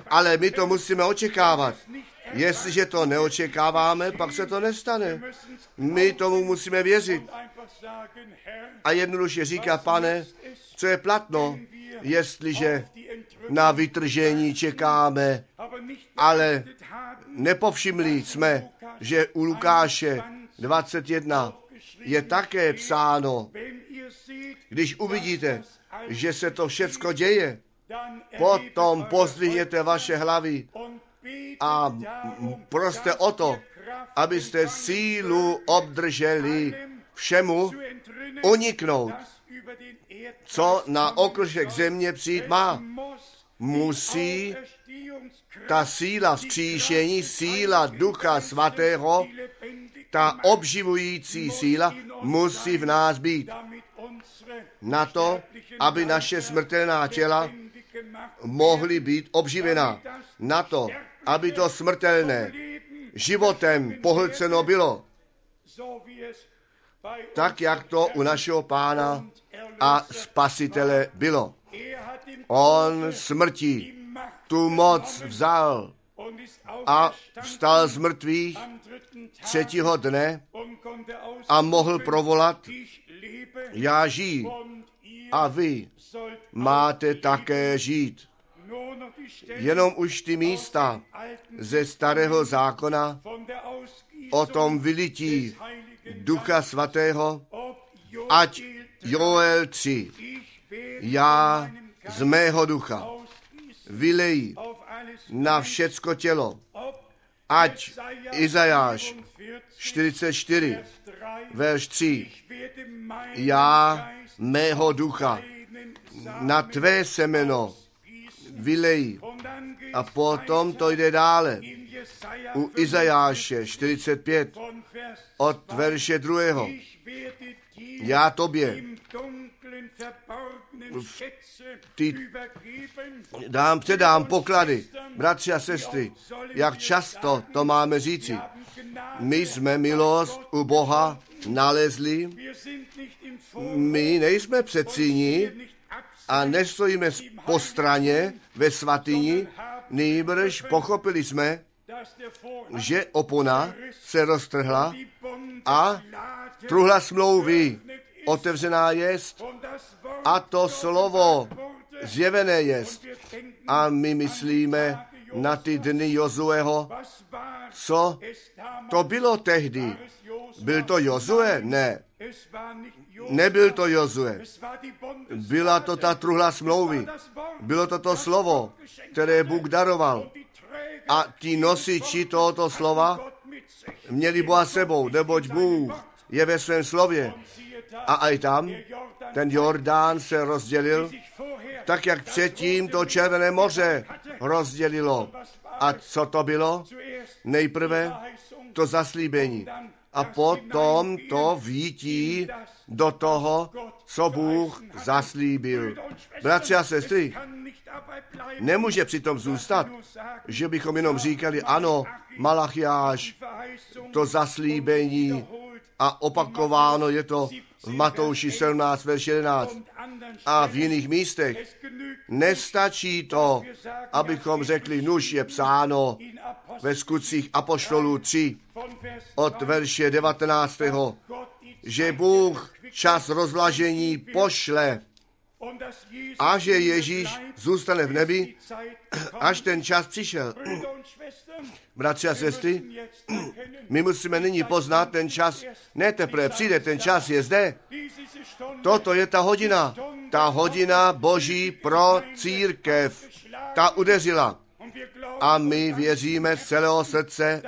Ale my to musíme očekávat. Jestliže to neočekáváme, pak se to nestane. My tomu musíme věřit. A jednoduše říká, pane, co je platno, jestliže na vytržení čekáme, ale nepovšimli jsme, že u Lukáše 21 je také psáno, když uvidíte, že se to všecko děje, potom pozdvihněte vaše hlavy a proste o to, abyste sílu obdrželi všemu uniknout, co na okružek země přijít má. Musí ta síla vzkříšení, síla Ducha Svatého, ta obživující síla musí v nás být. Na to, aby naše smrtelná těla mohly být obživená. Na to, aby to smrtelné životem pohlceno bylo. Tak, jak to u našeho pána a spasitele bylo. On smrtí tu moc vzal a vstal z mrtvých třetího dne a mohl provolat, já žiji a vy máte také žít. Jenom už ty místa ze starého zákona o tom vylití Ducha Svatého, ať Joel 3, já z mého ducha vylejí na všecko tělo, ať Izajáš 44, verš 3, já mého ducha na tvé semeno vylejí. A potom to jde dále. U Izajáše 45 od verše druhého. Já tobě ty dám, předám poklady, bratři a sestry, jak často to máme říci. My jsme milost u Boha nalezli, my nejsme předsíní a nestojíme po straně ve svatyni, nýbrž pochopili jsme, že opona se roztrhla a truhla smlouvy otevřená jest a to slovo zjevené jest. A my myslíme na ty dny Jozueho, co to bylo tehdy. Byl to Jozue? Ne. Nebyl to Jozue. Byla to ta truhla smlouvy. Bylo to to slovo, které Bůh daroval. A ti nosiči tohoto slova měli Boha sebou, neboť Bůh je ve svém slově. A aj tam ten Jordán se rozdělil, tak jak předtím to Červené moře rozdělilo. A co to bylo? Nejprve to zaslíbení. a potom to vítí do toho, co Bůh zaslíbil. Bratři a sestry, nemůže přitom zůstat, že bychom jenom říkali, ano, Malachiáš, to zaslíbení a opakováno je to v Matouši 17, verš 11 a v jiných místech. Nestačí to, abychom řekli, nuž je psáno ve skutcích Apoštolů 3 od verše 19. že Bůh čas rozlažení pošle a že Ježíš zůstane v nebi, až ten čas přišel. Bratři a sestry, my musíme nyní poznat ten čas. Ne teprve přijde, ten čas je zde. Toto je ta hodina. Ta hodina Boží pro církev. Ta udeřila. A my věříme z celého srdce,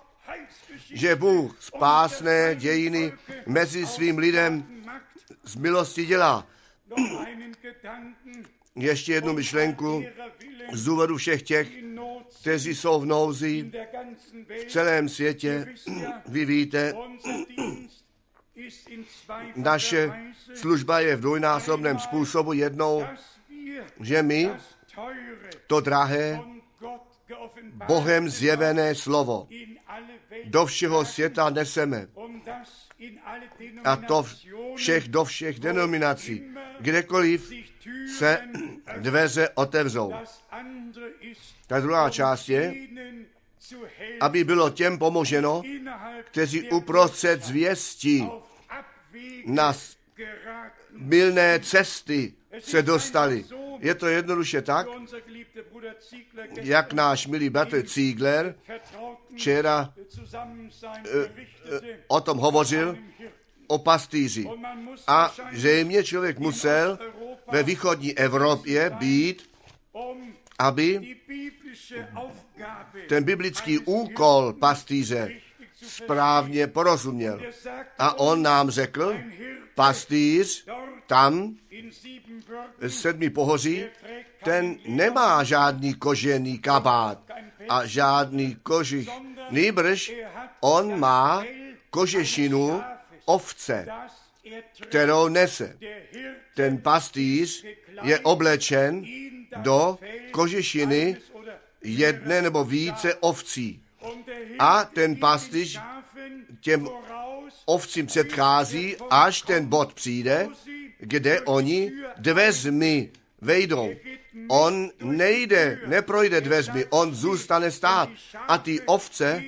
že Bůh spásné dějiny mezi svým lidem z milosti dělá. Ještě jednu myšlenku z důvodu všech těch, kteří jsou v nouzi v celém světě. Vy víte, naše služba je v dvojnásobném způsobu jednou, že my to drahé Bohem zjevené slovo do všeho světa neseme. A to všech do všech denominací. Kdekoliv se dveře otevřou. Ta druhá část je, aby bylo těm pomoženo, kteří uprostřed zvěstí na milné cesty se dostali. Je to jednoduše tak, jak náš milý bratr Ziegler včera o tom hovořil, o pastýři. A zřejmě člověk musel ve východní Evropě být, aby ten biblický úkol pastýře správně porozuměl. A on nám řekl, pastýř tam v sedmi pohoří, ten nemá žádný kožený kabát a žádný kožich. Nýbrž on má kožešinu ovce, kterou nese. Ten pastýř je oblečen do kožešiny jedné nebo více ovcí. A ten pastýř těm ovcím předchází, až ten bod přijde, kde oni dveřmi vejdou. On nejde, neprojde dveřmi, on zůstane stát. A ty ovce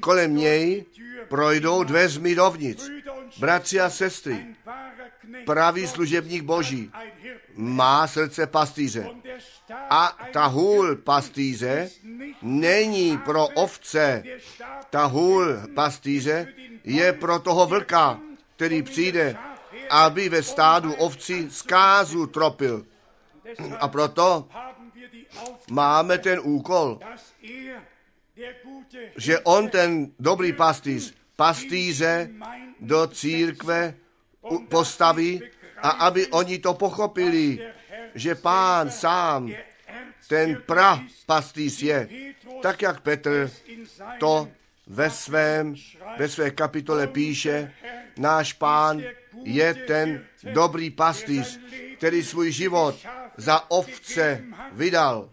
kolem něj projdou dveřmi dovnitř. Bratři a sestry, pravý služebník Boží má srdce pastýře. A ta hůl pastýře není pro ovce. Ta hůl pastýře je pro toho vlka, který přijde, aby ve stádu ovcí zkázu tropil. A proto máme ten úkol, že on ten dobrý pastýř, pastýře do církve postaví a aby oni to pochopili, že pán sám, ten pra pastýř je, tak jak Petr to ve, svém, ve své kapitole píše, náš pán je ten dobrý pastýř, který svůj život za ovce vydal.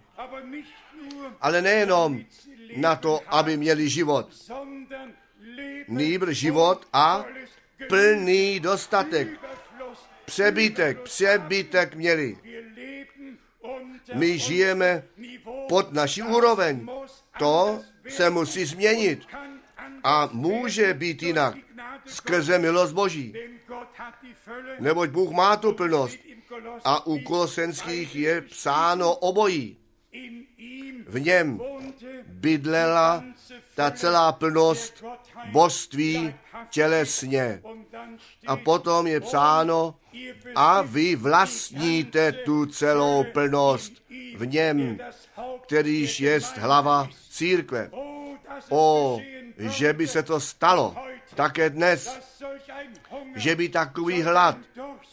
Ale nejenom na to, aby měli život. Nýbr život a plný dostatek. Přebytek, přebytek měli. My žijeme pod naší úroveň. To se musí změnit a může být jinak skrze milost Boží. Neboť Bůh má tu plnost a u kolosenských je psáno obojí. V něm bydlela ta celá plnost božství tělesně. A potom je psáno, a vy vlastníte tu celou plnost v něm, kterýž je hlava církve. O, že by se to stalo také dnes, že by takový hlad,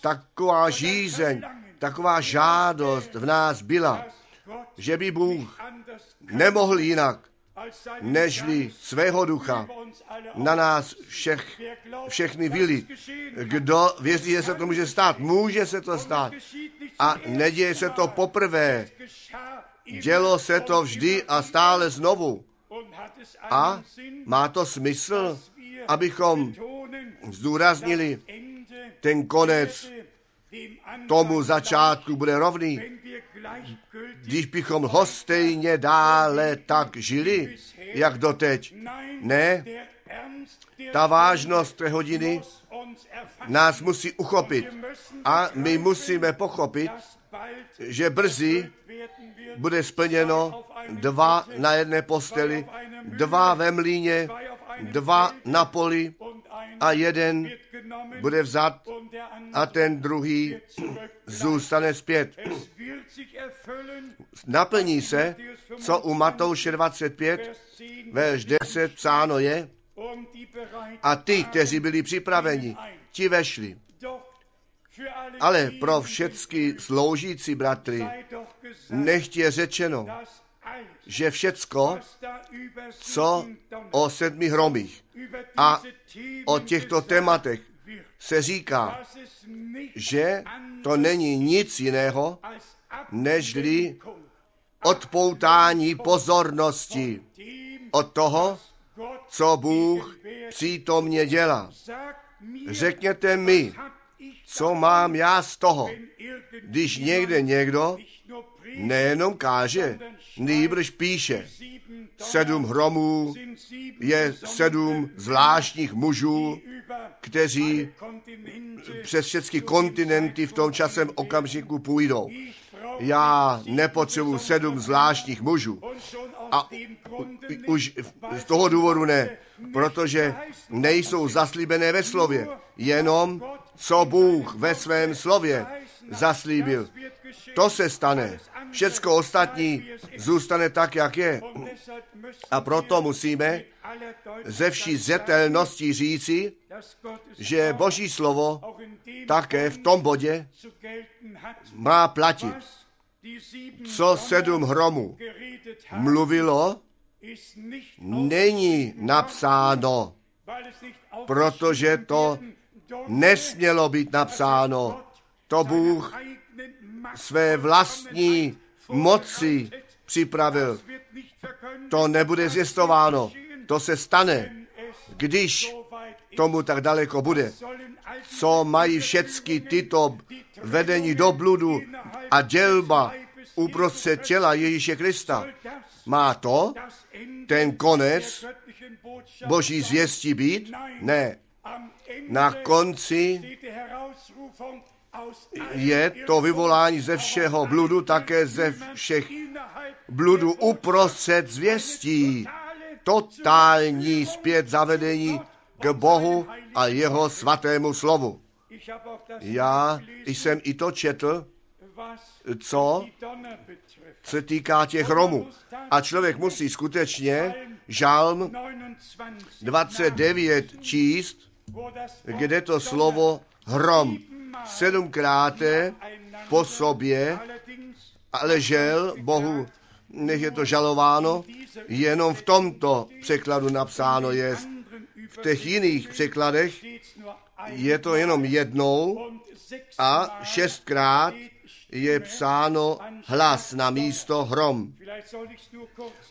taková žízeň, taková žádost v nás byla, že by Bůh nemohl jinak, nežli svého ducha na nás všech, všechny vily. Kdo věří, že se to může stát? Může se to stát. A neděje se to poprvé. Dělo se to vždy a stále znovu. A má to smysl, abychom zdůraznili, ten konec tomu začátku bude rovný. Když bychom ho stejně dále tak žili, jak doteď. Ne, ta vážnost té hodiny nás musí uchopit. A my musíme pochopit, že brzy bude splněno dva na jedné posteli, dva ve mlíně, dva na poli a jeden bude vzat a ten druhý zůstane zpět. Naplní se, co u Matouše 25, verš 10 psáno je, a ty, kteří byli připraveni, ti vešli. Ale pro všechny sloužící bratry nechť je řečeno, že všecko, co o sedmi hromích a o těchto tématech se říká, že to není nic jiného, nežli odpoutání pozornosti od toho, co Bůh přítomně dělá. Řekněte mi, co mám já z toho, když někde někdo nejenom káže, nýbrž píše. Sedm hromů je sedm zvláštních mužů, kteří přes všechny kontinenty v tom časem okamžiku půjdou. Já nepotřebuji sedm zvláštních mužů. A už z toho důvodu ne, protože nejsou zaslíbené ve slově, jenom co Bůh ve svém slově zaslíbil. To se stane. Všecko ostatní zůstane tak, jak je. A proto musíme ze vší zřetelností říci, že Boží slovo také v tom bodě má platit. Co sedm hromů mluvilo, není napsáno, protože to nesmělo být napsáno. To Bůh své vlastní moci připravil. To nebude zjistováno. To se stane, když tomu tak daleko bude. Co mají všechny tyto vedení do bludu a dělba uprostřed těla Ježíše Krista. Má to ten konec boží zvěstí být? Ne. Na konci je to vyvolání ze všeho bludu, také ze všech bludu uprostřed zvěstí. Totální zpět zavedení k Bohu a jeho svatému slovu. Já jsem i to četl, co se týká těch Romů. A člověk musí skutečně žálm 29 číst, kde to slovo hrom sedmkrát po sobě, ale žel Bohu, nech je to žalováno, jenom v tomto překladu napsáno je. V těch jiných překladech je to jenom jednou a šestkrát je psáno hlas na místo hrom.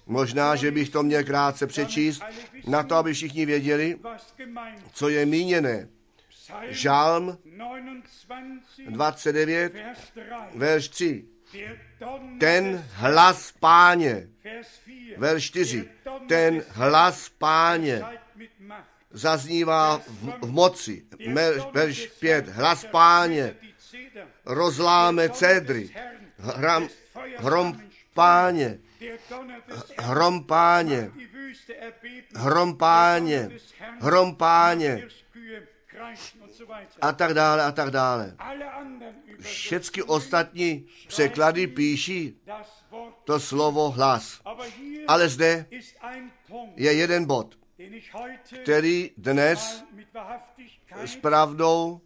Možná, že bych to měl krátce přečíst, na to, aby všichni věděli, co je míněné. Žálm 29, verš 3. Ten hlas páně, verš 4. Ten hlas páně zaznívá v, v moci. Verš 5. Hlas páně rozláme cedry. Hram, hrom páně. Hrom páně. Hrom páně. Hrom páně a tak dále a tak dále. Všechny ostatní překlady píší to slovo hlas. Ale zde je jeden bod, který dnes s pravdou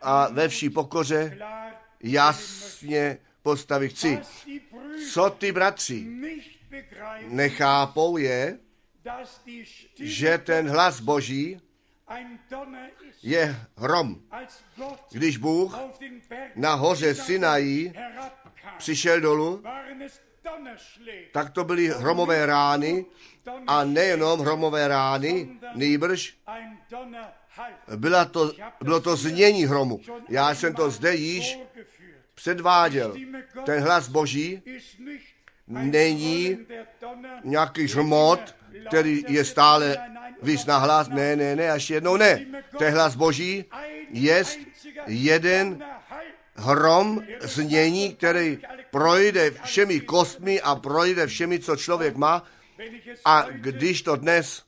a ve vší pokoře jasně postavit chci. Co ty bratři nechápou je, že ten hlas Boží je hrom. Když Bůh na hoře Sinají přišel dolů. Tak to byly hromové rány a nejenom hromové rány, Donnerhalt. byla to, bylo to znění hromu. Já jsem to zde již předváděl. Ten hlas Boží není nějaký žmot, který je stále vys na hlas. Ne, ne, ne, až jednou ne. Ten hlas Boží je jeden. Hrom znění, který projde všemi kostmi a projde všemi, co člověk má. A když to dnes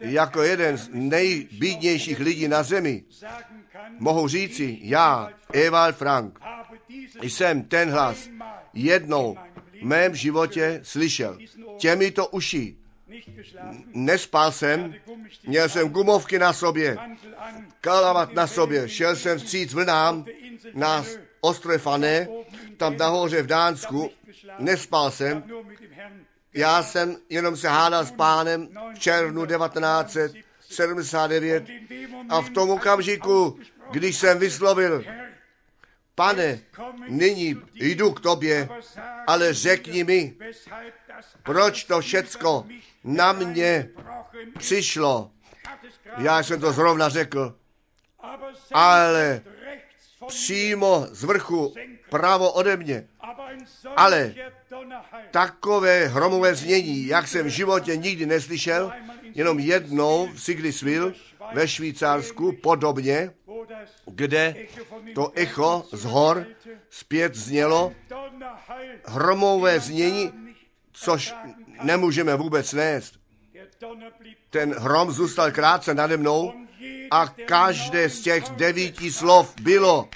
jako jeden z nejbídnějších lidí na zemi mohu říci, já, Ewald Frank, jsem ten hlas jednou v mém životě slyšel. Uši. nicht geschlafen, Nespal jsem, měl jsem gumovky na sobě, kalavat na sobě, šel jsem vstříc vlnám na ostrově Fané, tam nahoře v Dánsku, nespal jsem, já jsem jenom se hádal s pánem v červnu 1979 In dem Moment, a v tom okamžiku, když jsem vyslovil, pane, nyní jdu k tobě, ale řekni mi, proč to všecko na mě přišlo. Já jsem to zrovna řekl, ale přímo z vrchu pravo ode mě. ale Takové hromové znění, jak jsem v životě nikdy neslyšel, jenom jednou v Siglisville ve Švýcarsku podobně, kde to echo z hor zpět znělo, hromové znění, což nemůžeme vůbec nést. Ten hrom zůstal krátce nade mnou a každé z těch devíti slov bylo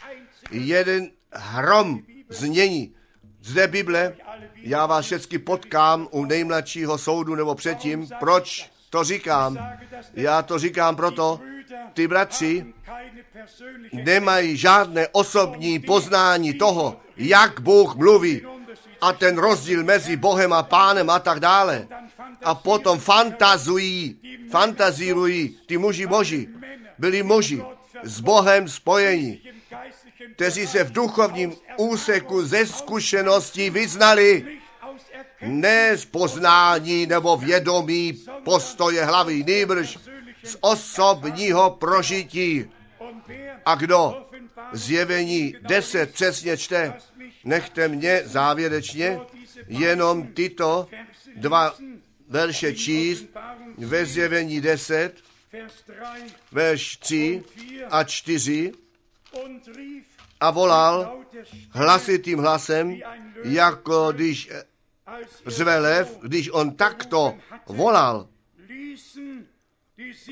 jeden hrom znění. Zde Bible, já vás všechny potkám u nejmladšího soudu nebo předtím. Proč to říkám? Já to říkám proto, ty bratři nemají žádné osobní poznání toho, jak Bůh mluví a ten rozdíl mezi Bohem a pánem a tak dále. A potom fantazují, fantazírují ty muži boží. Byli muži s Bohem spojení, kteří se v duchovním úseku ze zkušeností vyznali ne z poznání nebo vědomí postoje hlavy, nýbrž z osobního prožití. A kdo zjevení 10 přesně čte, nechte mě závěrečně jenom tyto dva verše číst ve zjevení 10, Vers 3 verš 3 a 4 und rief a volal hlasitým hlasem, jako když řve lev, když on takto volal,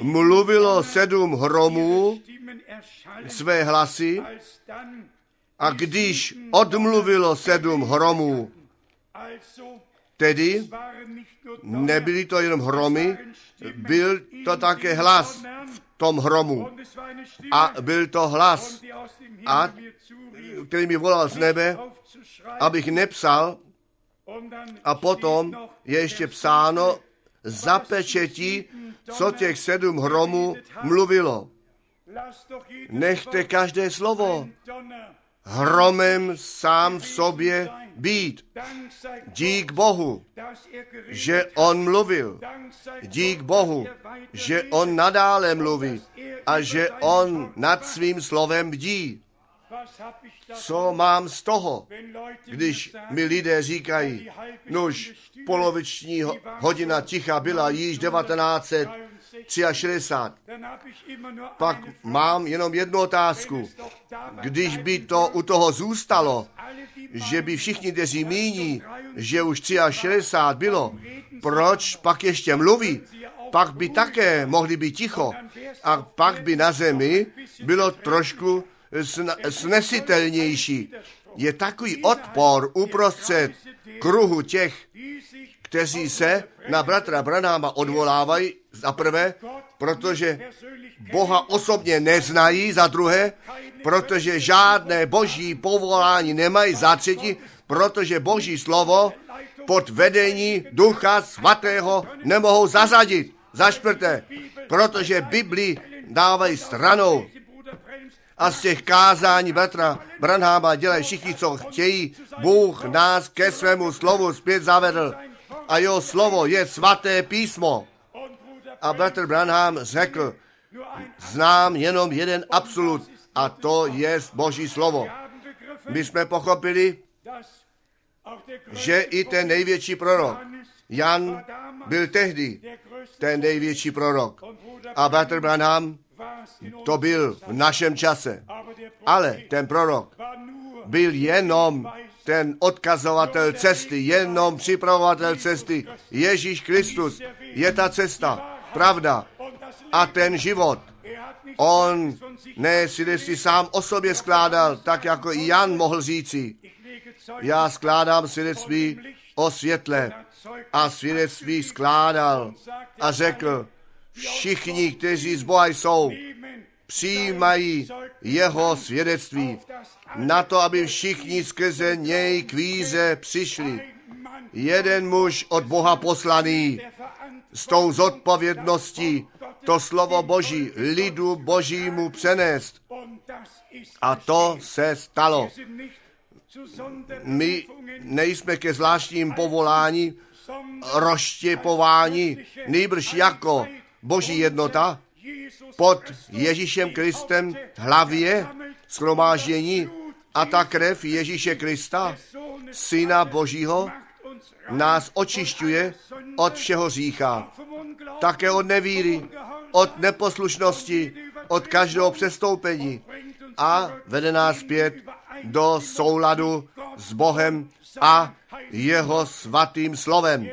mluvilo sedm hromů své hlasy a když odmluvilo sedm hromů, tedy nebyly to jenom hromy, byl to také hlas v tom hromu. A byl to hlas, a který mi volal z nebe, abych nepsal, a potom je ještě psáno zapečetí, co těch sedm hromů mluvilo. Nechte každé slovo hromem sám v sobě být. Dík Bohu, že on mluvil. Dík Bohu, že on nadále mluví a že on nad svým slovem bdí. Co mám z toho, když mi lidé říkají, nuž poloviční ho- hodina ticha byla již 1963, dann hab ich immer nur pak eine Frage. mám jenom jednu otázku. Když by to u toho zůstalo, že by všichni, kteří míní, že už 63 bylo, proč pak ještě mluví? Pak by také mohli být ticho. A pak by na zemi bylo trošku snesitelnější. Je takový odpor uprostřed kruhu těch, kteří se na bratra Branáma odvolávají za prvé, protože Boha osobně neznají, za druhé, protože žádné boží povolání nemají, za třetí, protože boží slovo pod vedení Ducha Svatého nemohou zařadit. Za čtvrté, protože Bibli dávají stranou a z těch kázání bratra Branháma dělají všichni, co chtějí. Bůh nás ke svému slovu zpět zavedl a jeho slovo je svaté písmo. A bratr Branham řekl, znám jenom jeden absolut a to je Boží slovo. My jsme pochopili, že i ten největší prorok, Jan, byl tehdy ten největší prorok. A bratr Branham to byl v našem čase. Ale ten prorok byl jenom ten odkazovatel cesty, jenom připravovatel cesty. Ježíš Kristus je ta cesta, pravda a ten život. On ne si sám o sobě skládal, tak jako i Jan mohl říci. Já skládám svědectví o světle a svědectví skládal a řekl, všichni, kteří z Boha jsou, přijímají jeho svědectví na to, aby všichni skrze něj k víze přišli. Jeden muž od Boha poslaný s tou zodpovědností to slovo Boží lidu Božímu přenést. A to se stalo. My nejsme ke zvláštním povolání, rozštěpování, nejbrž jako Boží jednota pod Ježíšem Kristem hlavě schromáždění a ta krev Ježíše Krista, Syna Božího, nás očišťuje od všeho řícha. Také od nevíry, od neposlušnosti, od každého přestoupení a vede nás zpět do souladu s Bohem a jeho svatým slovem.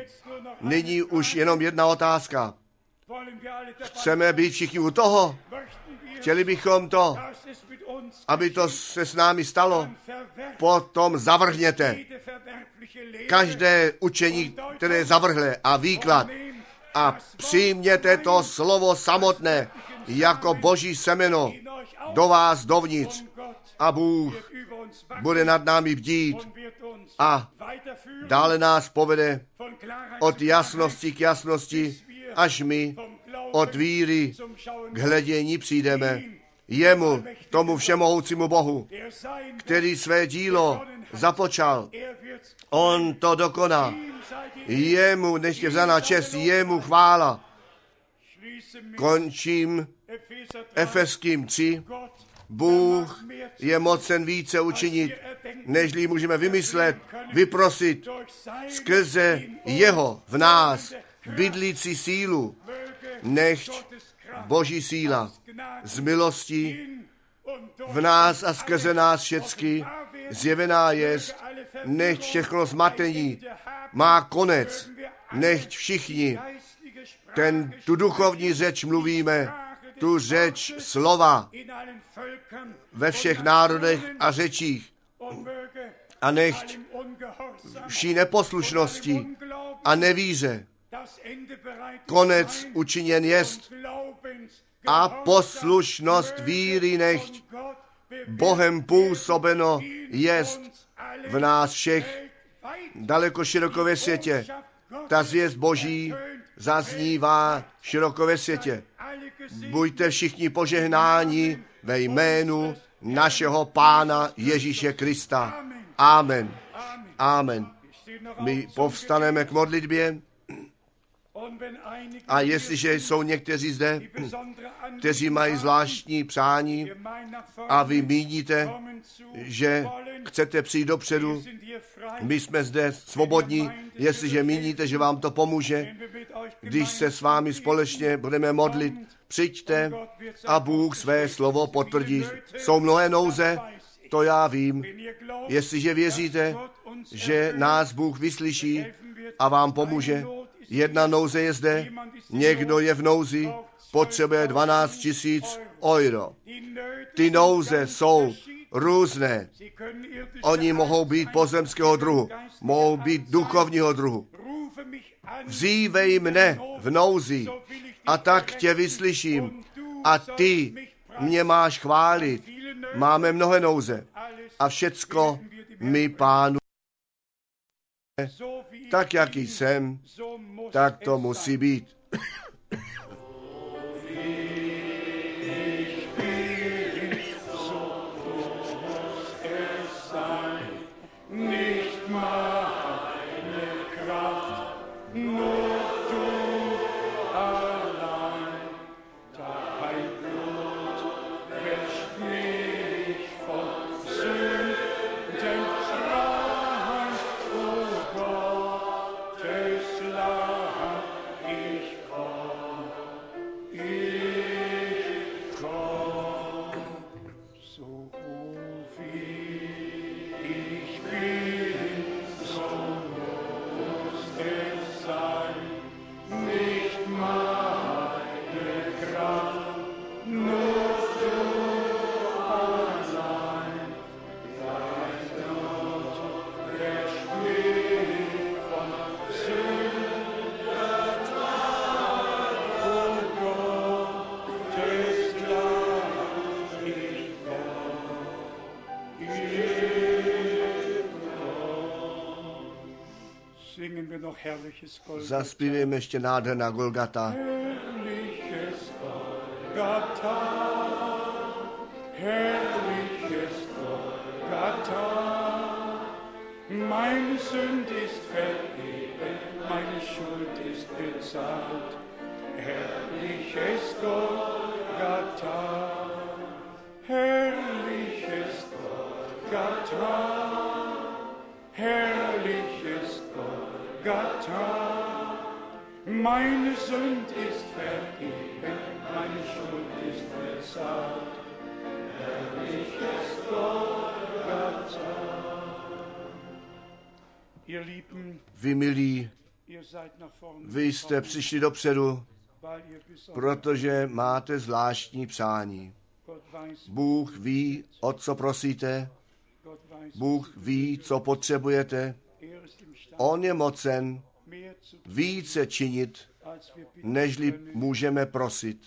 Nyní už jenom jedna otázka. Chceme být všichni u toho? Chtěli bychom to, aby to se s námi stalo. Potom zavrhněte každé učení, které je zavrhlé a výklad a přijměte to slovo samotné jako boží semeno do vás dovnitř a Bůh bude nad námi bdít a dále nás povede od jasnosti k jasnosti, až my od víry k hledění přijdeme. Jemu, tomu všemohoucímu Bohu, který své dílo započal, on to dokoná. Jemu, než je vzaná čest, jemu chvála. Končím Efeským 3. Bůh je mocen více učinit, nežli můžeme vymyslet, vyprosit skrze jeho v nás bydlící sílu, nechť Boží síla z milosti v nás a skrze nás všecky zjevená jest, nechť všechno zmatení má konec, nechť všichni. Ten, tu duchovní řeč mluvíme, tu řeč slova. Ve všech národech a řečích. A nechť vší neposlušnosti a nevíře. Konec učiněn jest. A poslušnost víry nechť Bohem působeno jest v nás všech daleko široko ve světě. Ta zvěst Boží zaznívá široko ve světě. Buďte všichni požehnáni ve jménu našeho Pána Ježíše Krista. Amen. Amen. My povstaneme k modlitbě. A jestliže jsou někteří zde, kteří mají zvláštní přání a vy míníte, že chcete přijít dopředu, my jsme zde svobodní, jestliže míníte, že vám to pomůže, když se s vámi společně budeme modlit, přijďte a Bůh své slovo potvrdí. Jsou mnohé nouze, to já vím. Jestliže věříte, že nás Bůh vyslyší a vám pomůže, Jedna nouze je zde, někdo je v nouzi, potřebuje 12 tisíc euro. Ty nouze jsou různé. Oni mohou být pozemského druhu, mohou být duchovního druhu. Vzívej mne v nouzi a tak tě vyslyším a ty mě máš chválit. Máme mnohé nouze a všecko my pánu Tak, jak jsem, tak to musí být. Zaspívejme ještě nádherná Golgata. Herrliches Golgatha. Meine Sünd ist vergeben, meine Schuld ist bezahlt. Herrliches Golgatha, herrliches Golgatha, Meine Sünd ist vergeben, meine Schuld ist bezahlt. Herrliches Golgatha. Ihr Lieben, Vy milí, vy jste přišli dopředu, protože máte zvláštní přání. Bůh ví, o co prosíte, Bůh ví, co potřebujete. er On je mocen více činit, nežli můžeme prosit,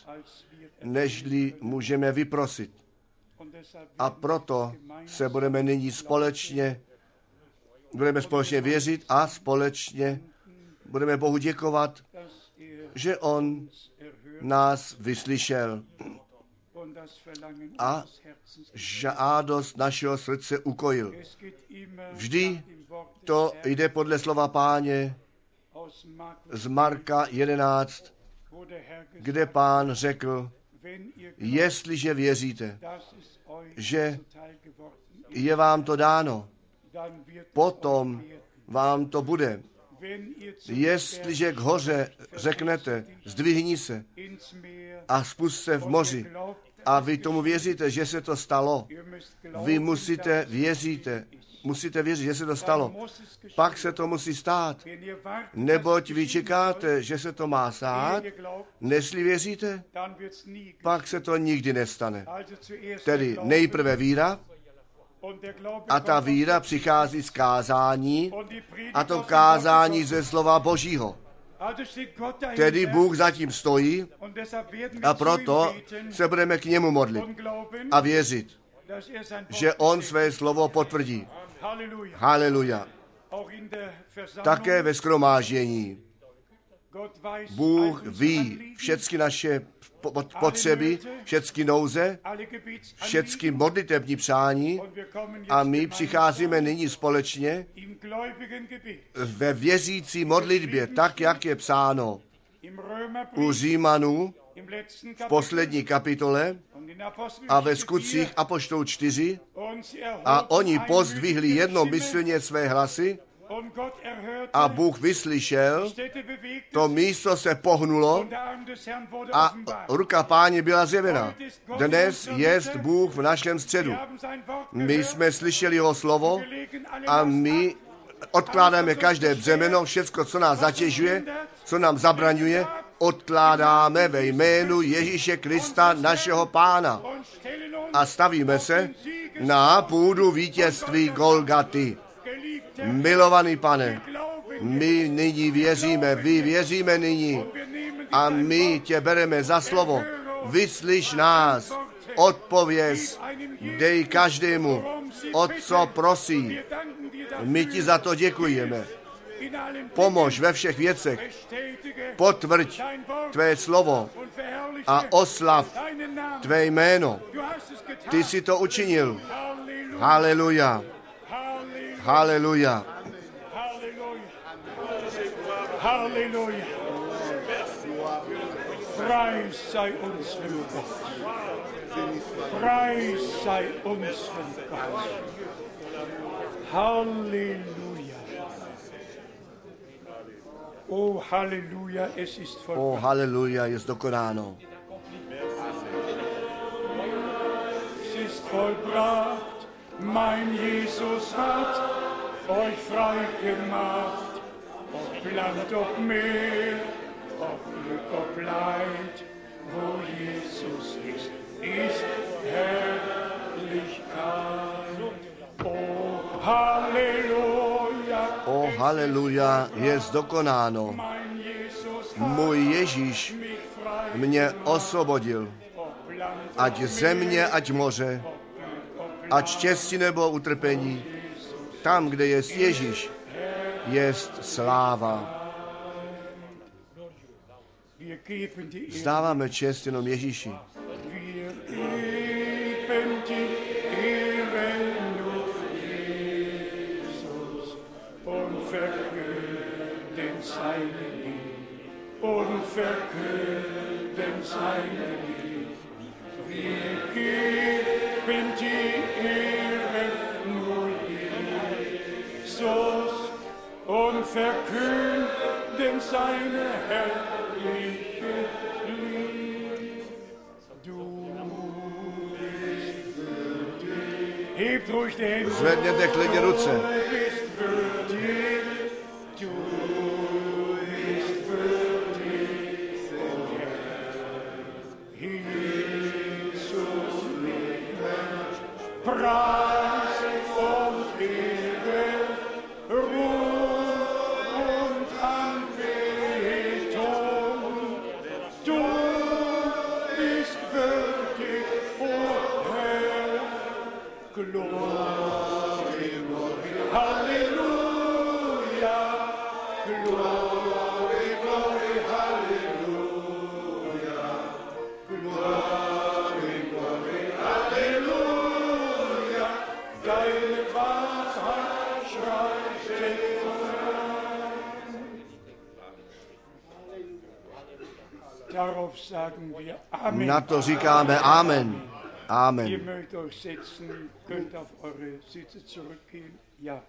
nežli můžeme vyprosit. A proto se budeme nyní společně, budeme společně věřit a společně budeme Bohu děkovat, že On nás vyslyšel a žádost našeho srdce ukojil. Vždy To jde podle slova páně z Marka 11, wo der Herr gesagt kde pán řekl, jestliže věříte, že je vám to dáno, potom vám to bude. Jestliže k hoře řeknete, zdvihni se a spust se v moři a vy tomu věříte, že se to stalo, vy musíte, věříte, musíte věřit, že se to stalo. Pak se to musí stát. Neboť vy čekáte, že se to má stát, nesli věříte, pak se to nikdy nestane. Tedy nejprve víra a ta víra přichází z kázání a to kázání ze slova Božího. Tedy Bůh zatím stojí a proto se budeme k němu modlit a věřit, že on své slovo potvrdí. Haleluja. Také ve weiß Bůh ví všechny naše po- po- potřeby, všechny nouze, všechny modlitební přání a my přicházíme nyní společně ve věřící modlitbě, tak jak je psáno u Římanů v poslední kapitole in a ve skutcích 4 Apoštol 4 und sie erhoben a oni pozdvihli jednomyslně své hlasy a Bůh vyslyšel, to místo se pohnulo a ruka páně byla zjevena. Dnes jest Bůh v našem středu. My jsme slyšeli jeho slovo a my odkládáme každé břemeno, všecko, co nás zatěžuje, co nám zabraňuje, odkládáme ve jménu Ježíše Krista, našeho pána. A stavíme se na půdu vítězství Golgaty. Milovaný pane, my nyní věříme, vy věříme nyní a my tě bereme za slovo. Vyslyš nás, odpověz, dej každému, o co prosí. My ti za to děkujeme. Pomož ve všech věcech. Potvrď tvé slovo a oslav tvé jméno. Ty jsi to učinil. Haleluja. Haleluja. Halleluja. Preis sei uns. Preis sei uns. Halleluja. Oh, Halleluja, es ist O vollbracht. haleluja, je dokonáno. Es ist vollbracht. Mein Jesus hat euch frei gemacht. Ob Land, ob Meer, ob Glück, ob Leid, wo Jesus ist, ist Herrlichkeit. Oh, Halleluja, O haleluja, je dokonáno. mein Jesus hat Můj Ježíš mě osvobodil. Ať země, ať moře, ať štěstí nebo utrpení. Tam, kde je Ježíš, je sláva. Vzdáváme čest jenom Ježíši. Seine Liebe und verkünden seine Liebe. Wir geben die Ehre nur Jesus und verkünden seine herrliche Liebe. Du bist würdig. Hebt ruhig die Hände. Zvedněte klidně ruce. Du bist würdig. Sagen wir Amen. Na to říkáme Amen. Ihr Amen. mögt euch setzen, könnt auf eure Sitze zurückgehen. Ja.